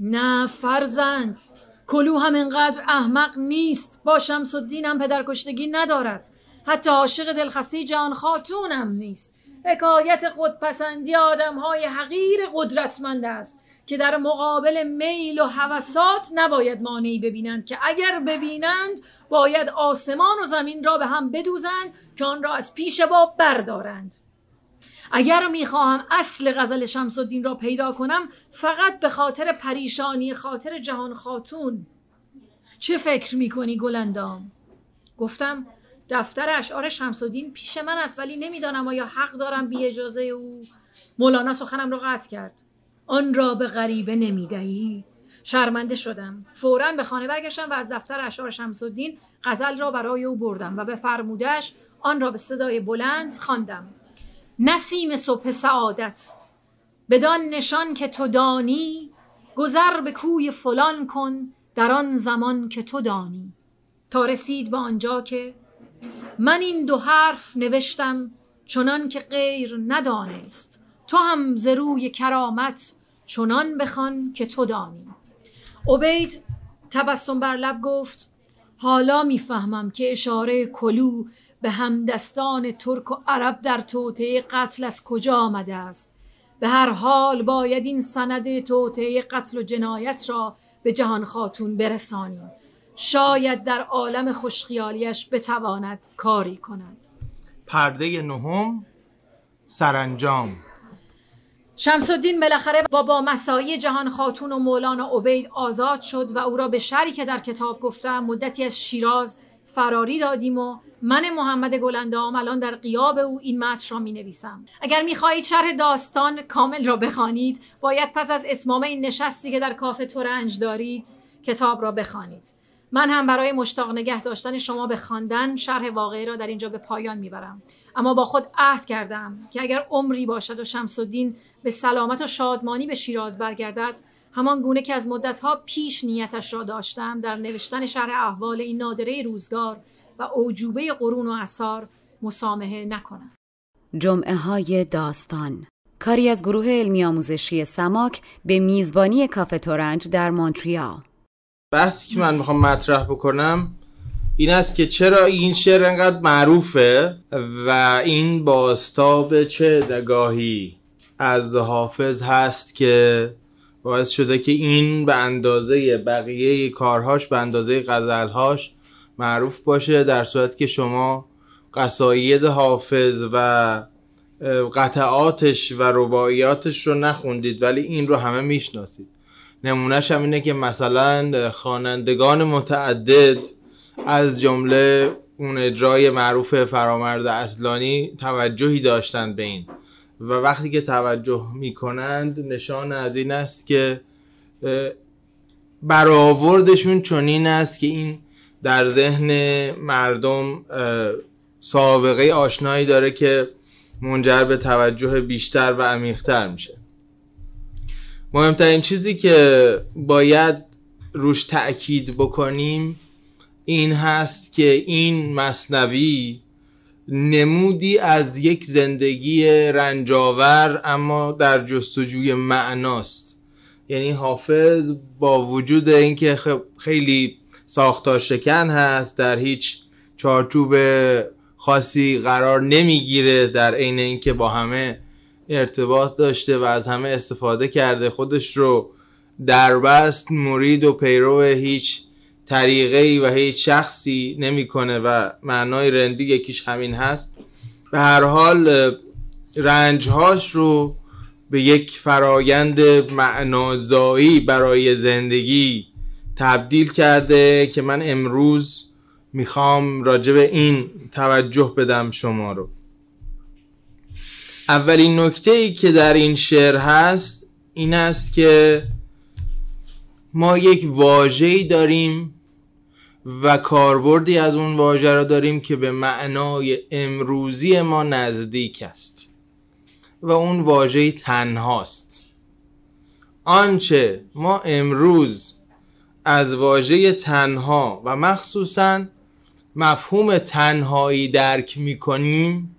نه فرزند. کلو هم انقدر احمق نیست. با شمس الدین هم پدرکشتگی ندارد. حتی عاشق دلخسته جان خاتونم نیست. حکایت خودپسندی آدم های حقیر قدرتمند است. که در مقابل میل و هوسات نباید مانعی ببینند که اگر ببینند باید آسمان و زمین را به هم بدوزند که آن را از پیش با بردارند. اگر می‌خواهم اصل غزل شمس الدین را پیدا کنم فقط به خاطر پریشانی خاطر جهان خاتون. چه فکر می‌کنی گلندام؟ گفتم دفتر اشعار شمس الدین پیش من است ولی نمی‌دانم آیا حق دارم بی اجازه او. مولانا سخنم را قطع کرد. آن را به غریبه نمی‌دهی؟ شرمنده شدم. فورا به خانه برگشتم و از دفتر اشعار شمس الدین غزل را برای او بردم و به فرمودش آن را به صدای بلند خواندم. نسیم صبح سعادت بدان نشان که تو دانی گذر به کوی فلان کن در آن زمان که تو دانی. تا رسید به آنجا که من این دو حرف نوشتم چنان که غیر ندانست. تو هم ز روی کرامت چنان بخوان که تو دانی. عبید تبسم بر لب گفت حالا می‌فهمم که اشاره کلو به همدستان ترک و عرب در توطعه قتل از کجا آمده است. به هر حال باید این سند توطعه قتل و جنایت را به جهان خاتون برسانیم. شاید در عالم خوشخیالیش بتواند کاری کند. پرده نهم سرانجام. شمس الدین بالاخره با با مسایی جهان خاتون و مولانا عبید آزاد شد و او را به شری که در کتاب گفتم مدتی از شیراز فراری دادیم و من محمد گلندام الان در قیاب او این متن را می نویسم اگر می خواهید شرح داستان کامل را بخوانید باید پس از اتمام این نشستی که در کافه تورنج دارید کتاب را بخوانید. من هم برای مشتاق نگه داشتن شما به خواندن شرح واقعی را در اینجا به پایان می‌برم. اما با خود عهد کردم که اگر عمری باشد و شمس الدین به سلامت و شادمانی به شیراز برگردد همان گونه که از مدتها پیش نیتش را داشتم در نوشتن شرح احوال این نادره روزگار و اوجوبه قرون و اثار مسامحه نکنم. جمعه های داستان. کاری از گروه علمی آموزشی سماک به میزبانی کافه تورنج در مونتریال. بحثی که من می‌خوام مطرح بکنم این است که چرا این شعر انقدر معروفه و این باستاب چه نگاهی از حافظ هست که باعث شده که این به اندازه بقیه کارهاش به اندازه غزلهاش معروف باشه در صورت که شما قصاید حافظ و قطعاتش و رباعیاتش رو نخوندید ولی این رو همه می‌شناسید. نمونهش هم اینه که مثلا خوانندگان متعدد از جمله اون اجرای معروف فرامرد اصلانی توجهی داشتن به این. و وقتی که توجه می‌کنند نشان از این است که برآوردشون چنین است که این در ذهن مردم سابقه آشنایی داره که منجر به توجه بیشتر و عمیقتر میشه. مهمترین چیزی که باید روش تأکید بکنیم این هست که این مصنوی نمودی از یک زندگی رنجاور اما در جستجوی معناست. یعنی حافظ با وجود اینکه خیلی ساختار شکن هست در هیچ چارچوب خاصی قرار نمی‌گیره در عین اینکه با همه ارتباط داشته و از همه استفاده کرده خودش رو دربست مرید و پیرو هیچ طریقه و هیچ شخصی نمی‌کنه و معنای رندی یکیش همین هست. به هر حال رنجهاش رو به یک فرایند معنازایی برای زندگی تبدیل کرده که من امروز می‌خوام راجع به این توجه بدم شما رو. اولین نکته ای که در این شعر هست این است که ما یک واژه‌ای داریم و کاربردی از اون واژه را داریم که به معنای امروزی ما نزدیک است و اون واژه تنهاست. آنچه ما امروز از واژه تنها و مخصوصا مفهوم تنهایی درک می‌کنیم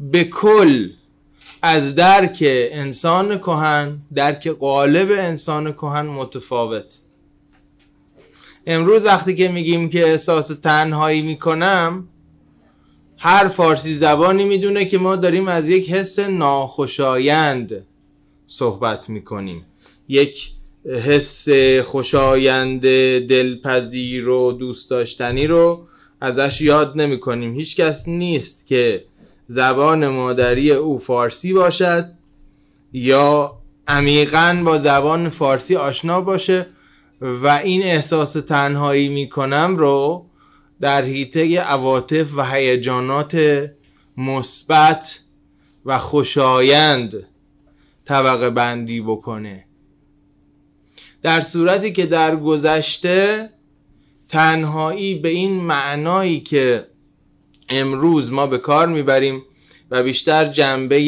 به کل از درک انسان کهن درک قالب انسان کهن متفاوت. امروز وقتی که میگیم که احساس تنهایی می‌کنم هر فارسی زبانی می‌دونه که ما داریم از یک حس ناخوشایند صحبت می‌کنیم. یک حس خوشایند دلپذیر و دوست داشتنی رو ازش یاد نمی کنیم هیچ کس نیست که زبان مادری او فارسی باشد یا عمیقا با زبان فارسی آشنا باشه و این احساس تنهایی می‌کنم رو در حیطه عواطف و هیجانات مثبت و خوشایند طبقه بندی بکنه. در صورتی که در گذشته تنهایی به این معنایی که امروز ما به کار می‌بریم و بیشتر جنبه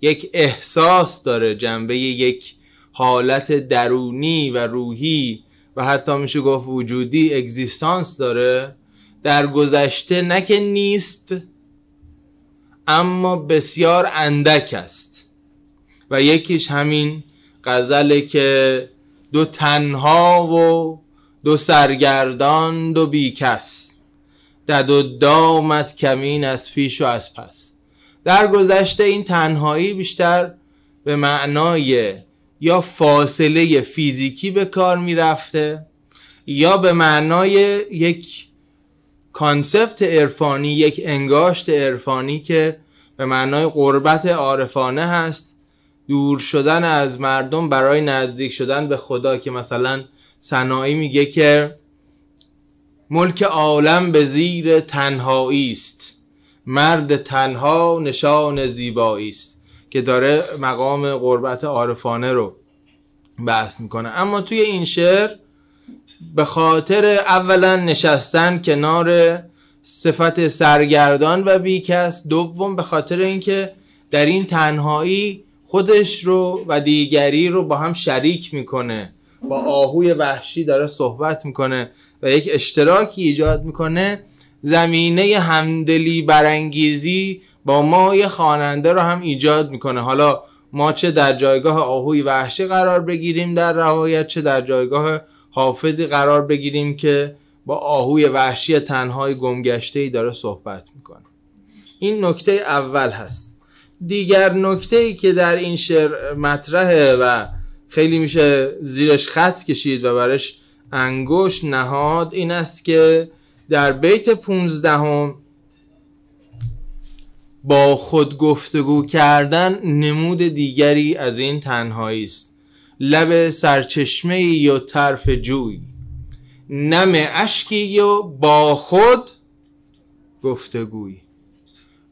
یک احساس داره جنبه یک حالت درونی و روحی و حتی میشه گفت وجودی اگزیستانس داره. در گذشته نه که نیست اما بسیار اندک است. و یکیش همین غزله که دو تنها و دو سرگردان دو بیکس. دد و دامت کمین از پیش و از پس. در گذشته این تنهایی بیشتر به معنای یا فاصله فیزیکی به کار می‌رفته یا به معنای یک کانسپت عرفانی یک انگاشت عرفانی که به معنای قربت عارفانه هست. دور شدن از مردم برای نزدیک شدن به خدا که مثلا صناعی میگه که ملک عالم به زیر تنهایی است. مرد تنها نشان زیبایی است که داره مقام قربت عارفانه رو بحث می‌کنه. اما توی این شعر به خاطر اولا نشستن کنار صفت سرگردان و بیکس دوم به خاطر اینکه در این تنهایی خودش رو و دیگری رو با هم شریک می‌کنه. با آهوی وحشی داره صحبت می‌کنه. و یک اشتراکی ایجاد می‌کنه. زمینه همدلی برانگیزی با ما خواننده رو هم ایجاد می‌کنه. حالا ما چه در جایگاه آهوی وحشی قرار بگیریم در روایت چه در جایگاه حافظی قرار بگیریم که با آهوی وحشی تنهای گمگشته ای داره صحبت می‌کنه. این نکته اول هست. دیگر نکته ای که در این شعر مطرحه و خیلی میشه زیرش خط کشید و برش انگشت نهاد این است که در بیت پونزدهم با خود گفتگو کردن نمود دیگری از این تنهایی است. لب سرچشمه یا طرف جوی نم اشکی و با خود گفتگوی.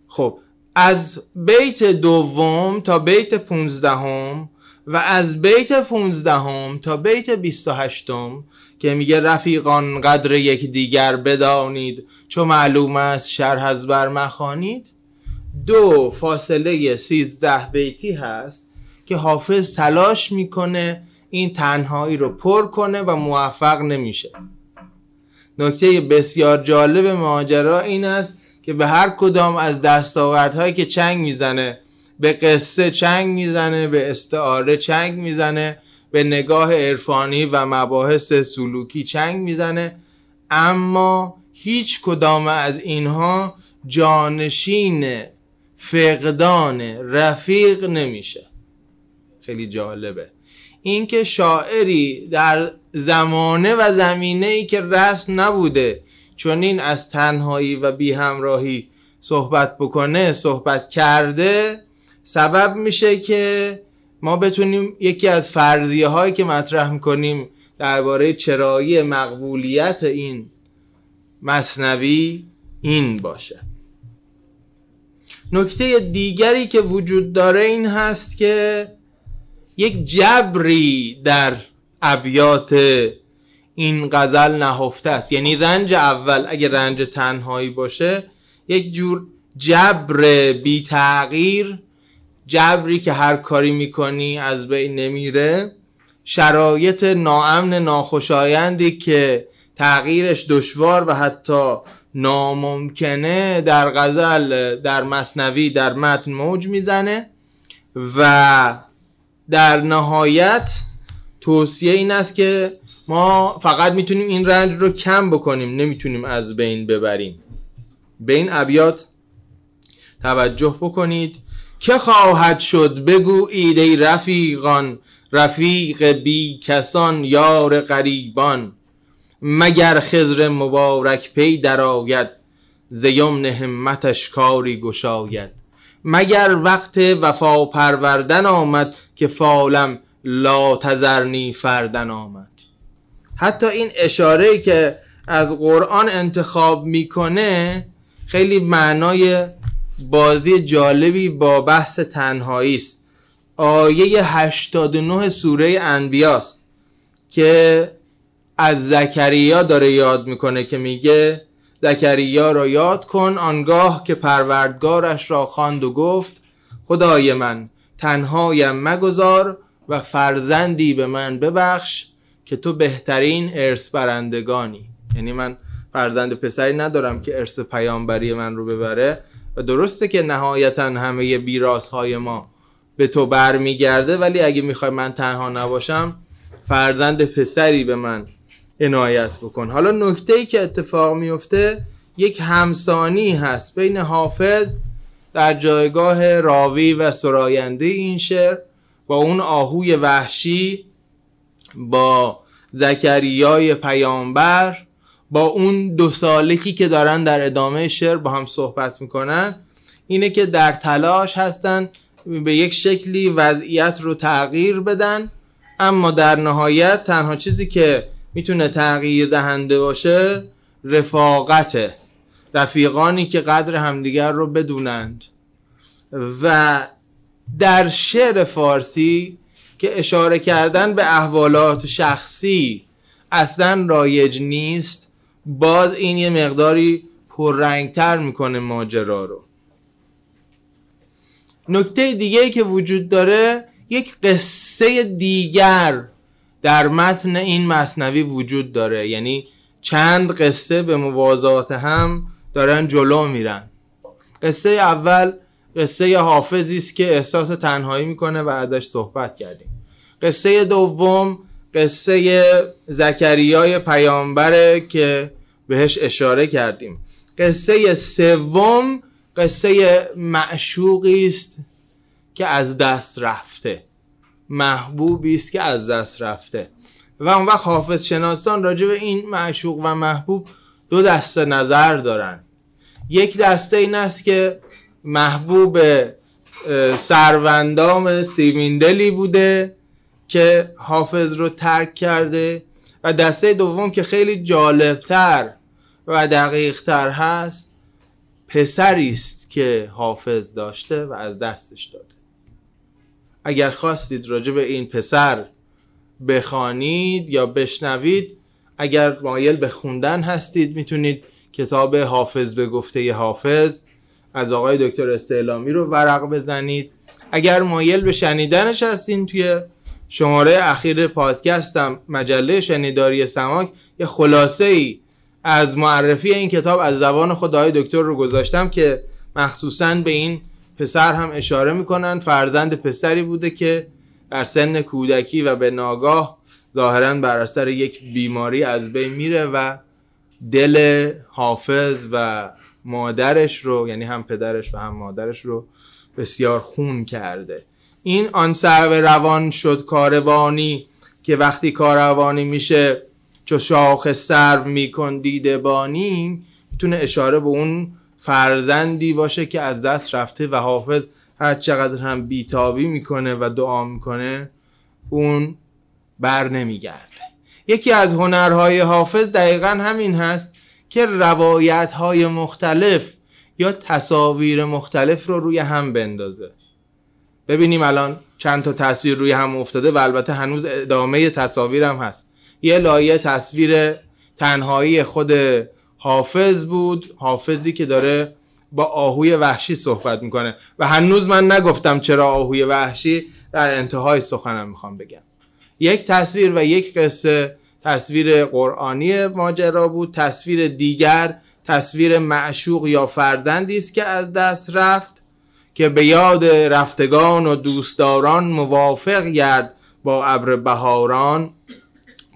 خب از بیت دوم تا بیت پونزدهم و از بیت پونزدهم تا بیت بیست و هشتم که میگه رفیقان قدر یک دیگر بدانید چو معلوم است شرح از بر مخانید دو فاصله سیزده بیتی هست که حافظ تلاش می‌کنه این تنهایی رو پر کنه و موفق نمیشه. نکته بسیار جالب ماجرا این است که به هر کدام از دستاوردهایی که چنگ می‌زنه به قصه چنگ می‌زنه به استعاره چنگ می‌زنه به نگاه عرفانی و مباحث سلوکی چنگ می‌زنه. اما هیچ کدام از اینها جانشین فقدان رفیق نمیشه. خیلی جالبه. اینکه شاعری در زمانه و زمینه ای که رسم نبوده چون این از تنهایی و بی همراهی صحبت بکنه صحبت کرده سبب میشه که ما بتونیم یکی از فرضیه هایی که مطرح می‌کنیم درباره چرایی مقبولیت این مصنوی این باشه. نکته دیگری که وجود داره این هست که یک جبری در ابیات این غزل نهفته است. یعنی رنج اول اگه رنج تنهایی باشه یک جور جبر بی تغییر جبری که هر کاری می‌کنی از بین نمیره. شرایط ناامن ناخوشایندی که تغییرش دشوار و حتی ناممکنه در غزل در مصنوی در متن موج می‌زنه و در نهایت توصیه این است که ما فقط می‌تونیم این رنج رو کم بکنیم نمی‌تونیم از بین ببریم. به این ابیات توجه بکنید. که خواهد شد بگو ایده رفیقان رفیق بی کسان یار غریبان. مگر خزر مبارک پی درآید ز یمن همتش کاری گشاید. مگر وقت وفا پروردن آمد که فالم لا تذرنی فردن آمد. حتی این اشاره که از قرآن انتخاب می‌کنه خیلی معنای بازی جالبی با بحث تنهایی است آیه 89 سوره انبیاست که از زکریا داره یاد می‌کنه که میگه زکریا را یاد کن آنگاه که پروردگارش را خواند و گفت خدای من تنهایم مگذار و فرزندی به من ببخش که تو بهترین ارث برندگانی. یعنی من فرزند پسری ندارم که ارث پیامبری من رو ببره. و درسته که نهایتا همه بیراس های ما به تو برمیگرده ولی اگه می‌خوای من تنها نباشم فرزند پسری به من عنایت بکن. حالا نکته ای که اتفاق میفته یک همسانی هست بین حافظ در جایگاه راوی و سراینده این شعر با اون آهوی وحشی با زکریای پیامبر با اون دو سالکی که دارن در ادامه شعر با هم صحبت می‌کنن اینه که در تلاش هستن به یک شکلی وضعیت رو تغییر بدن اما در نهایت تنها چیزی که می‌تونه تغییر دهنده باشه رفاقته. رفیقانی که قدر همدیگر رو بدونند. و در شعر فارسی که اشاره کردن به احوالات شخصی اصلا رایج نیست. باز این یه مقداری پررنگتر می‌کنه ماجرا رو. نکته دیگه ای که وجود داره یک قصه دیگر در متن این مصنوی وجود داره. یعنی چند قصه به موازات هم دارن جلو میرن. قصه اول قصه حافظی است که احساس تنهایی می‌کنه و ازش صحبت کردیم. قصه دوم قصه زکریای پیامبره که بهش اشاره کردیم. قصه سوم قصه معشوقی است که از دست رفته. محبوبی است که از دست رفته. و اون وقت حافظ شناسان راجع به این معشوق و محبوب دو دسته نظر دارن. یک دسته این است که محبوب سروندام سیمیندلی بوده. که حافظ رو ترک کرده و دسته دوم که خیلی جالبتر و دقیقتر هست پسری است که حافظ داشته و از دستش داده. اگر خواستید راجع به این پسر بخوانید یا بشنوید اگر مایل به خوندن هستید می‌تونید کتاب حافظ به گفته حافظ از آقای دکتر استعلامی رو ورق بزنید. اگر مایل به شنیدنش هستین توی شماره اخیر پادکستم مجله شنیداری سماک یه خلاصه ای از معرفی این کتاب از زبان خدای دکتر رو گذاشتم که مخصوصا به این پسر هم اشاره می‌کنن. فرزند پسری بوده که در سن کودکی و به ناگاه ظاهرا بر اثر یک بیماری از بین میره و دل حافظ و مادرش رو یعنی هم پدرش و هم مادرش رو بسیار خون کرده. این آن سرو روان شد کاروانی که وقتی کاروانی میشه چو شاخ سرو میکن دیده بانی می‌تونه اشاره به اون فرزندی باشه که از دست رفته و حافظ هر چقدر هم بیتابی می‌کنه و دعا می‌کنه اون بر نمیگرده. یکی از هنرهای حافظ دقیقا همین هست که روایت های مختلف یا تصاویر مختلف رو روی هم بندازه. ببینیم الان چند تا تصویر روی هم افتاده و البته هنوز ادامه تصاویر هم هست. یه لایه تصویر تنهایی خود حافظ بود حافظی که داره با آهوی وحشی صحبت می‌کنه. و هنوز من نگفتم چرا آهوی وحشی در انتهای سخنم می‌خوام بگم. یک تصویر و یک قصه تصویر قرآنی ماجرا بود تصویر دیگر تصویر معشوق یا فرزندی است که از دست رفت. که به یاد رفتگان و دوستداران موافق گرد با ابر بهاران.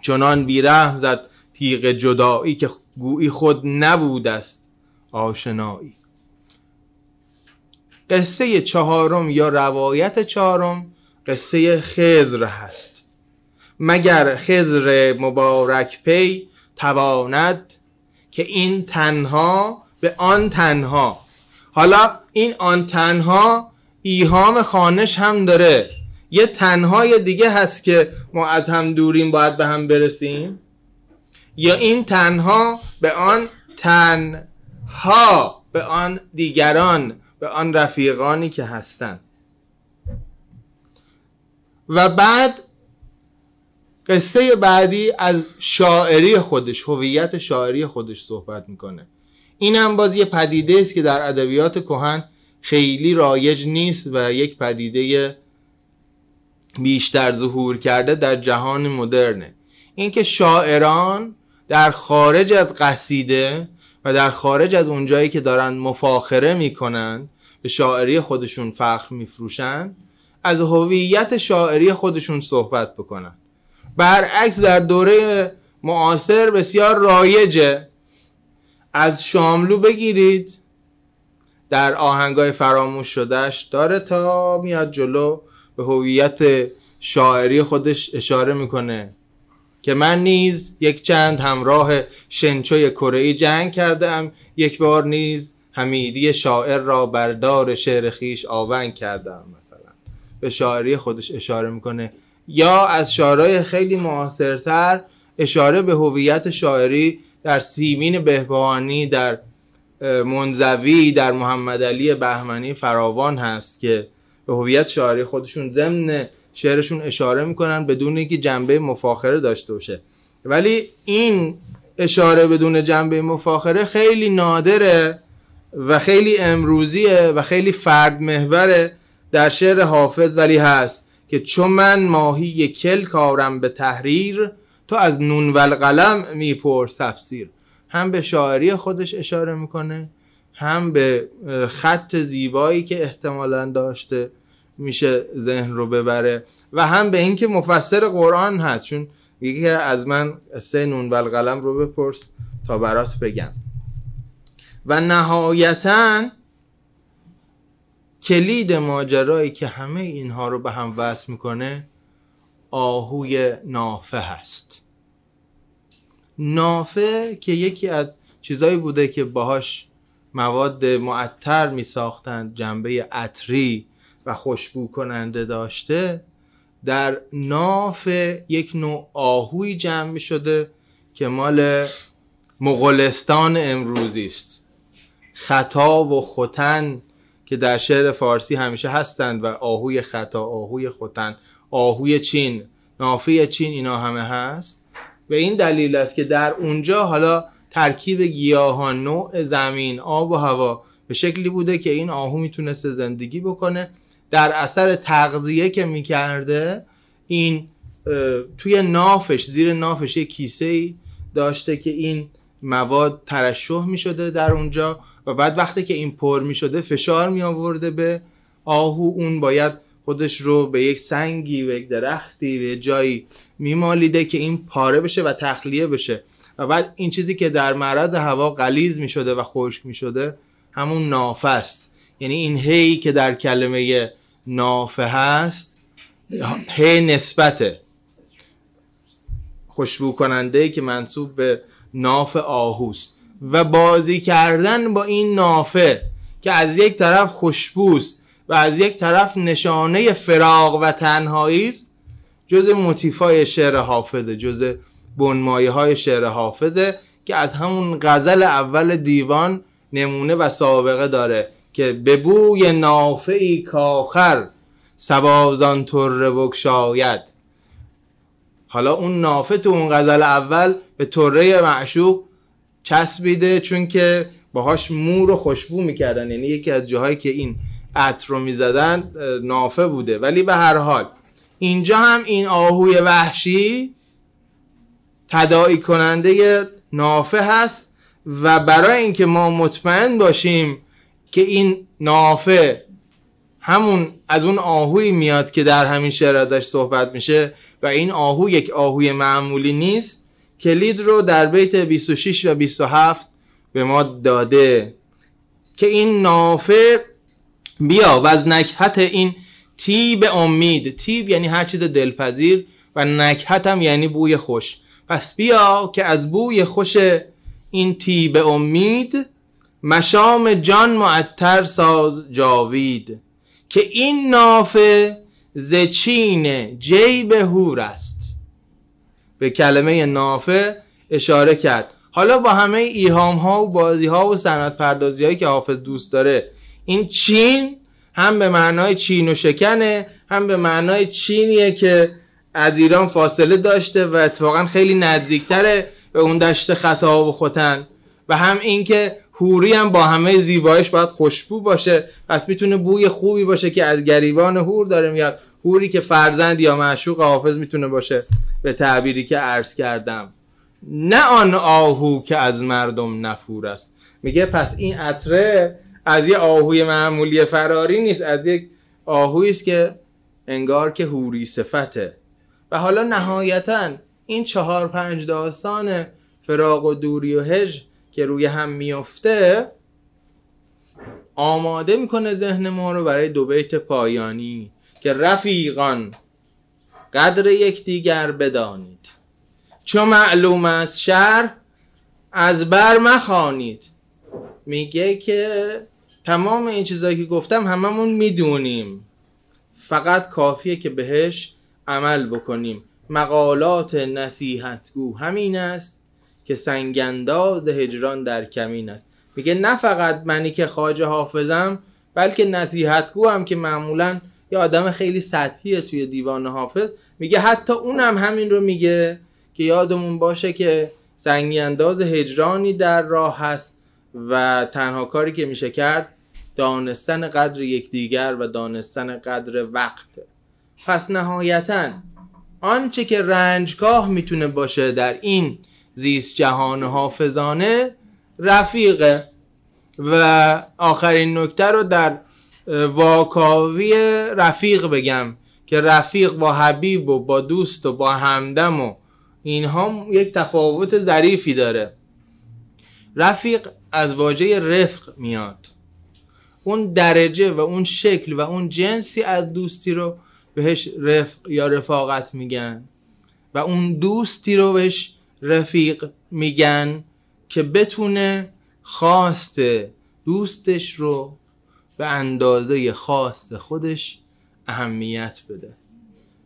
چنان بیرحم زد تیغ جدایی که گویی خود نبود است آشنایی. قصه چهارم یا روایت چهارم قصه خزر هست. مگر خزر مبارک پی تواند که این تنها به آن تنها. حالا این آن تنها ایهام خانش هم داره. یه تنهای دیگه هست که ما از هم دوریم باید به هم برسیم. یا این تنها به آن تنها به آن دیگران به آن رفیقانی که هستند و بعد قصه بعدی از شاعری خودش هویت شاعری خودش صحبت می‌کنه. این هم باز یه پدیده است که در ادبیات کهن خیلی رایج نیست و یک پدیده بیشتر ظهور کرده در جهان مدرنه. اینکه شاعران در خارج از قصیده و در خارج از اونجایی که دارن مفاخره می‌کنن به شاعری خودشون فخر میفروشن از هویت شاعری خودشون صحبت بکنن. برعکس در دوره معاصر بسیار رایجه از شاملو بگیرید. در آهنگای فراموش شدهش داره تا میاد جلو. به هویت شاعری خودش اشاره می‌کنه که من نیز یک چند همراه شنچوی کره جنگ کردم یک بار نیز حمیدی شاعر را بردار شعر خیش آونگ کردم مثلا. به شاعری خودش اشاره می‌کنه. یا از شاعرای خیلی معاصرتر اشاره به هویت شاعری در سیمین بهبانی در منزوی در محمد علی بهمنی فراوان هست که به هویت شاعری خودشون ضمن شعرشون اشاره می‌کنن بدون اینکه جنبه مفاخره داشته باشه. ولی این اشاره بدون جنبه مفاخره خیلی نادره و خیلی امروزیه و خیلی فرد محوره در شعر حافظ ولی هست که چون من ماهی کل کارم به تحریر تو از نون و القلم میپرس تفسیر. هم به شاعری خودش اشاره می‌کنه هم به خط زیبایی که احتمالا داشته میشه ذهن رو ببره و هم به اینکه مفسر قرآن هست. چون یکی از من سه نون و القلم رو بپرس تا برات بگم. و نهایتا کلید ماجرایی که همه اینها رو به هم وصل می‌کنه آهوی نافه هست. نافه که یکی از چیزایی بوده که باهاش مواد معطر می ساختند جنبه عطری و خوشبو کننده داشته در ناف یک نوع آهوی جمع شده که مال مغولستان امروزی است. خطا و ختن که در شعر فارسی همیشه هستند و آهوی خطا آهوی ختن آهوی چین نافه چین اینا همه هست. به این دلیل است که در اونجا حالا ترکیب گیاهان نوع زمین آب و هوا به شکلی بوده که این آهو می‌تونسته زندگی بکنه. در اثر تغذیه که می‌کرده این توی نافش زیر نافش یک کیسه ای داشته که این مواد ترشح می‌شده در اونجا و بعد وقتی که این پر می‌شده فشار می آورده به آهو. اون باید خودش رو به یک سنگی و یک درختی به جایی میمالیده که این پاره بشه و تخلیه بشه. و بعد این چیزی که در معرض هوا غلیظ می شده و خشک می شده همون نافه است. یعنی این هی که در کلمه نافه هست هی نسبته. خوشبو کننده که منصوب به ناف آهوست. و بازی کردن با این نافه که از یک طرف خوشبوست و از یک طرف نشانه فراغ و تنهایی است جز موتیفای شعر حافظه جز بنمایه های شعر حافظه که از همون غزل اول دیوان نمونه و سابقه داره که به بوی نافعی کاخر سبازان تره شاید حالا اون نافه تو اون غزل اول به طره معشوق چسبیده چون که باهاش مور و خوشبو می‌کردن. یعنی یکی از جاهایی که این عطر رو می‌زدن نافه بوده. ولی به هر حال اینجا هم این آهوی وحشی تداعی کننده نافه هست و برای اینکه ما مطمئن باشیم که این نافه همون از اون آهوی میاد که در همین شعر ازش صحبت میشه و این آهو یک آهوی معمولی نیست کلید رو در بیت 26 و 27 به ما داده که این نافه بیا و از نکهت این تیب امید. تیب یعنی هر چیز دلپذیر و نکهت هم یعنی بوی خوش. پس بیا که از بوی خوش این تیب امید مشام جان معطر ساز جاوید که این نافه زچین جیب هور است. به کلمه نافه اشاره کرد. حالا با همه ایهام ها و بازی ها و سنت پردازی هایی که حافظ دوست داره این چین هم به معنای چین و شکنه هم به معنای چینیه که از ایران فاصله داشته و اتفاقا خیلی نزدیکتره به اون دشت خطا و خوتن و هم اینکه هوری هم با همه زیبایش باید خوشبو باشه. پس می‌تونه بوی خوبی باشه که از گریبان هور داره میاد. هوری که فرزند یا معشوق حافظ می‌تونه باشه به تعبیری که عرض کردم. نه آن آهو که از مردم نفور است. میگه پس این عطره از یه آهوی معمولی فراری نیست از یک آهویی است که انگار که هوری صفته. و حالا نهایتا این چهار پنج داستان فراق و دوری و هج که روی هم میفته آماده می‌کنه ذهن ما رو برای دو بیت پایانی که رفیقان قدر یکدیگر بدانید. چون معلوم است شر از بر مخانید میگه که تمام این چیزایی که گفتم هممون می‌دونیم. فقط کافیه که بهش عمل بکنیم. مقالات نصیحتگو همین است که سنگنداز هجران در کمین است. میگه نه فقط منی که خواجه حافظم بلکه نصیحتگو هم که معمولا یه آدم خیلی سطحیه توی دیوان حافظ. میگه حتی اونم همین رو میگه که یادمون باشه که سنگی انداز هجرانی در راه هست و تنها کاری که میشه کرد دانستن قدر یکدیگر و دانستن قدر وقت. پس نهایتا آنچه که رنجگاه می‌تونه باشه در این زیست جهان حافظانه رفیقه و آخرین نکته رو در واکاوی رفیق بگم که رفیق با حبیب و با دوست و با همدم و اینها یک تفاوت ظریفی داره. رفیق از واژه رفق میاد. اون درجه و اون شکل و اون جنسی از دوستی رو بهش رفق یا رفاقت میگن و اون دوستی رو بهش رفیق میگن که بتونه خواست دوستش رو به اندازه خواست خودش اهمیت بده.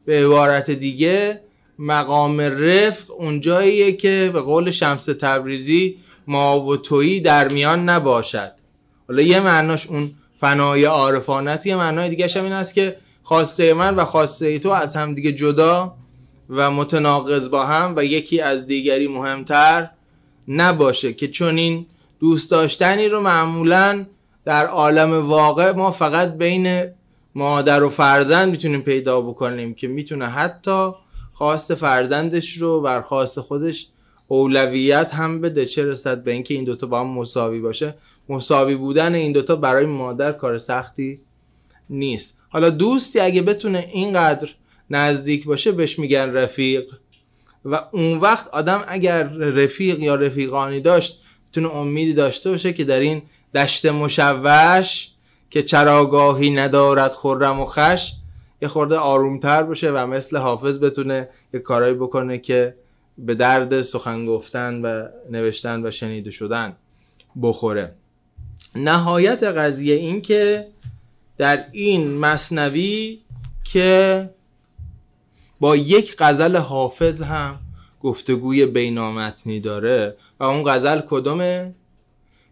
به عبارت دیگه مقام رفق اونجاییه که به قول شمس تبریزی ما و تویی در میان نباشد. حالا یه معناش اون فنای عارفانه است یه معنای دیگه هم این است که خواسته من و خواسته تو از هم دیگه جدا و متناقض با هم و یکی از دیگری مهمتر نباشه که چون این دوست داشتنی رو معمولا در عالم واقع ما فقط بین مادر و فرزند می‌تونیم پیدا بکنیم که می‌تونه حتی خواست فرزندش رو بر خواست خودش اولویت هم بده. چه رسد به اینکه این دوتا با هم مساوی باشه؟ مساوی بودن این دوتا برای مادر کار سختی نیست. حالا دوستی اگه بتونه اینقدر نزدیک باشه بهش میگن رفیق. و اون وقت آدم اگر رفیق یا رفیقانی داشت می‌تونه امیدی داشته باشه که در این دشت مشوش که چراگاهی ندارد خرم و خش یه خورده آرومتر باشه و مثل حافظ بتونه یه کارایی بکنه که به درد سخن گفتن و نوشتن و شنیده شدن بخوره. نهایت قضیه این که در این مصنوی که با یک غزل حافظ هم گفتگوی بینامتنی داره و اون غزل کدومه؟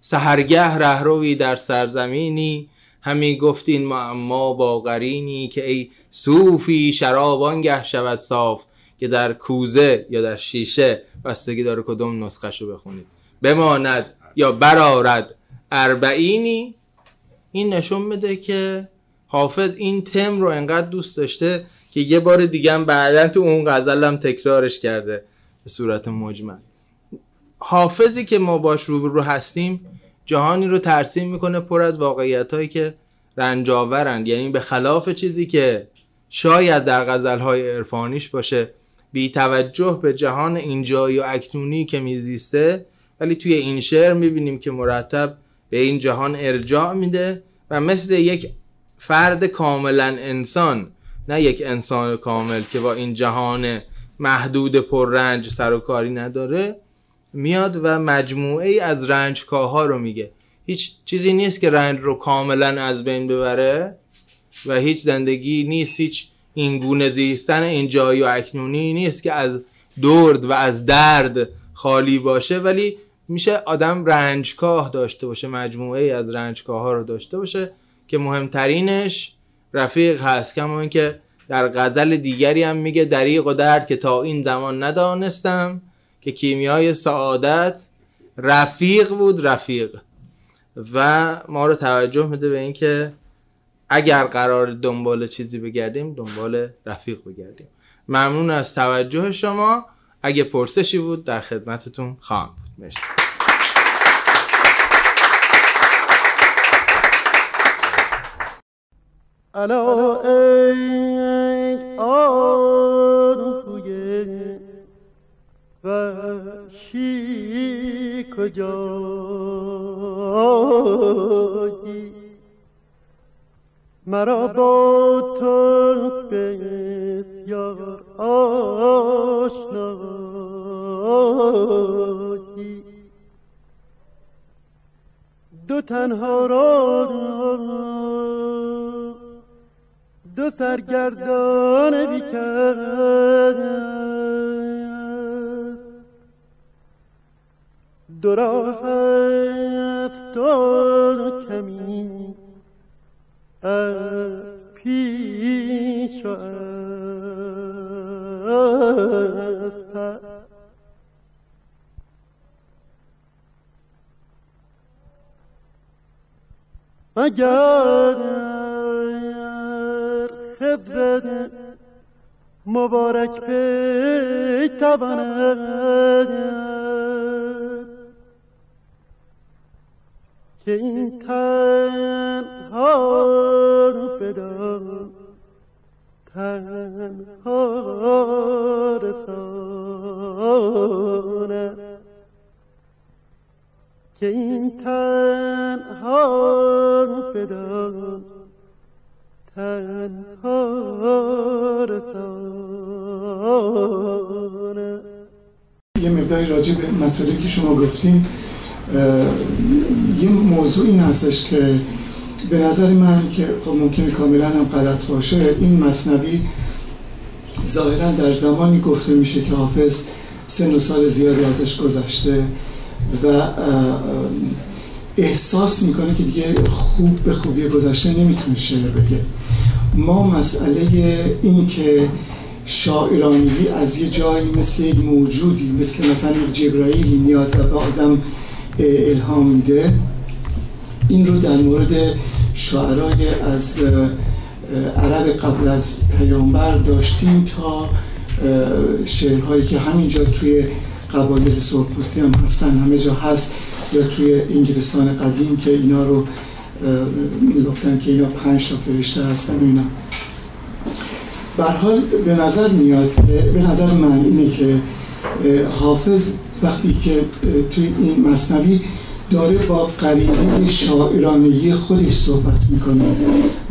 سهرگه رهروی در سرزمینی همین گفتین معما با قرینی که ای صوفی شرابانگه شود صاف که در کوزه یا در شیشه بستگی داره کدوم نسخه رو بخونید. بماند یا برارد اربعینی. این نشون میده که حافظ این تم رو انقدر دوست داشته که یه بار دیگه هم بعدا تو اون غزل هم تکرارش کرده به صورت مجمل. حافظی که ما باش رو هستیم جهانی رو ترسیم می‌کنه پر از واقعیت هایی که رنجاورند یعنی به خلاف چیزی که شاید در غزل های عرفانیش باشه. بی توجه به جهان اینجایی و اکنونی که میزیسته ولی توی این شعر می‌بینیم که مرتب به این جهان ارجاع میده و مثل یک فرد کاملا انسان نه یک انسان کامل که با این جهان محدود پررنج سر و کاری نداره میاد و مجموعه ای از رنجکاه ها رو میگه. هیچ چیزی نیست که رنج رو کاملا از بین ببره و هیچ زندگی نیست هیچ این گونه زیستن این جایی و اکنونی نیست که از درد و از درد خالی باشه ولی میشه آدم رنجکاه داشته باشه مجموعه ای از رنجکاه ها رو داشته باشه که مهمترینش رفیق هست. کما اینکه در غزل دیگری هم میگه دریق و درد که تا این زمان ندانستم که کیمیای سعادت رفیق بود رفیق. و ما رو توجه میده به اینکه اگر قرار دنبال چیزی بگردیم دنبال رفیق بگردیم. ممنون از توجه شما. اگه پرسشی بود در خدمتتون خواهم. مرسی. الا ای آرزوی وحشی کجایی مرا با تو بسیار آشنایی دو تنها را دو سرگردان بیکرد دو راه هفتاد کمی از پیش و از اگر خبرت مبارک به تواند که این تنها بدان تنها رسانه. که این تنها یه مقداری راجع به مطالبی که شما گفتیم یه موضوع این هستش که به نظر من که خب ممکنه کاملا هم غلط باشه این مصنوی ظاهرا در زمانی گفته میشه که حافظ سن و سال زیادی ازش گذشته و احساس می‌کنه که دیگه خوب به خوبی گذشته نمی‌تونه شعر بگه. ما مسئله این که شاعرانگی از یه جایی مثل یک موجودی مثل مثلا یک جبرائیلی میاد و به آدم الهام میده این رو در مورد شاعرای از عرب قبل از پیامبر داشتیم تا شعرهایی که همینجا توی قبایل سرخپوستی هم هستن همه جا هست. یا توی انگلستان قدیم که اینا رو می‌گفتن که اینا پنج تا فرشته هستن اینا. حال به نظر میاد که به نظر من اینه که حافظ وقتی که توی این مصنوی داره با قریبه شاعرانگی خودش صحبت می‌کنه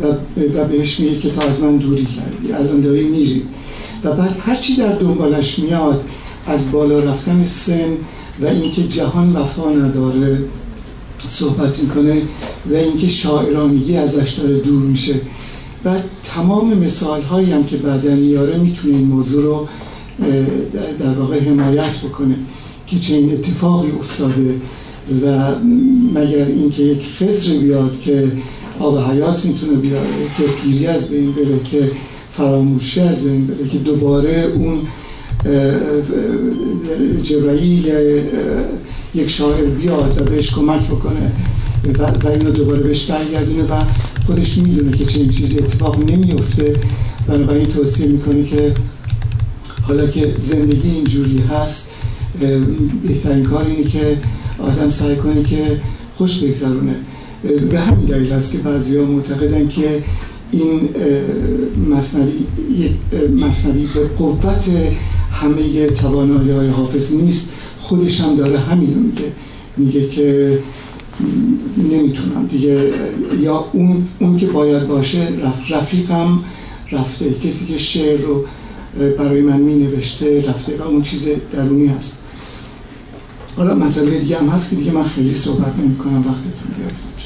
و, و بهش میگه که تا از من دوری کردی الان داری میری. و بعد هرچی در دنبالش میاد از بالا رفتن سن و اینکه جهان وفا نداره صحبت می‌کنه و اینکه شاعرانگی ازش داره دور میشه. و تمام مثال هایی هم که بعدا میاره می‌تونه این موضوع رو در واقع حمایت بکنه که چه اتفاقی افتاده و مگر اینکه یک خسر بیاد که آب حیات می‌تونه بیاره که پیری از بین بره که فراموشی از بین بره که دوباره اون جبرائیل یک شاعر بیاد و بهش کمک بکنه و, و اینو دوباره بهش برگردونه و خودش می‌دونه که چنین چیزی اتفاق نمیفته بنابراین توصیه می‌کنه که حالا که زندگی اینجوری هست بهترین کار اینه که آدم سعی کنه که خوش بگذرونه. به همین دلیل هست که بعضی ها معتقدن که این مصنوی مصنوی به قوت همه توانایی های حافظ نیست. خودش هم داره همین رو میگه. میگه که نمی‌تونم. دیگه یا اون, اون که باید باشه رف رفیقم رفته. کسی که شعر رو برای من می نوشته رفته و اون چیز درونی هست. حالا مطالب دیگه هم هست که دیگه من خیلی صحبت نمی کنم وقتتون گرفتم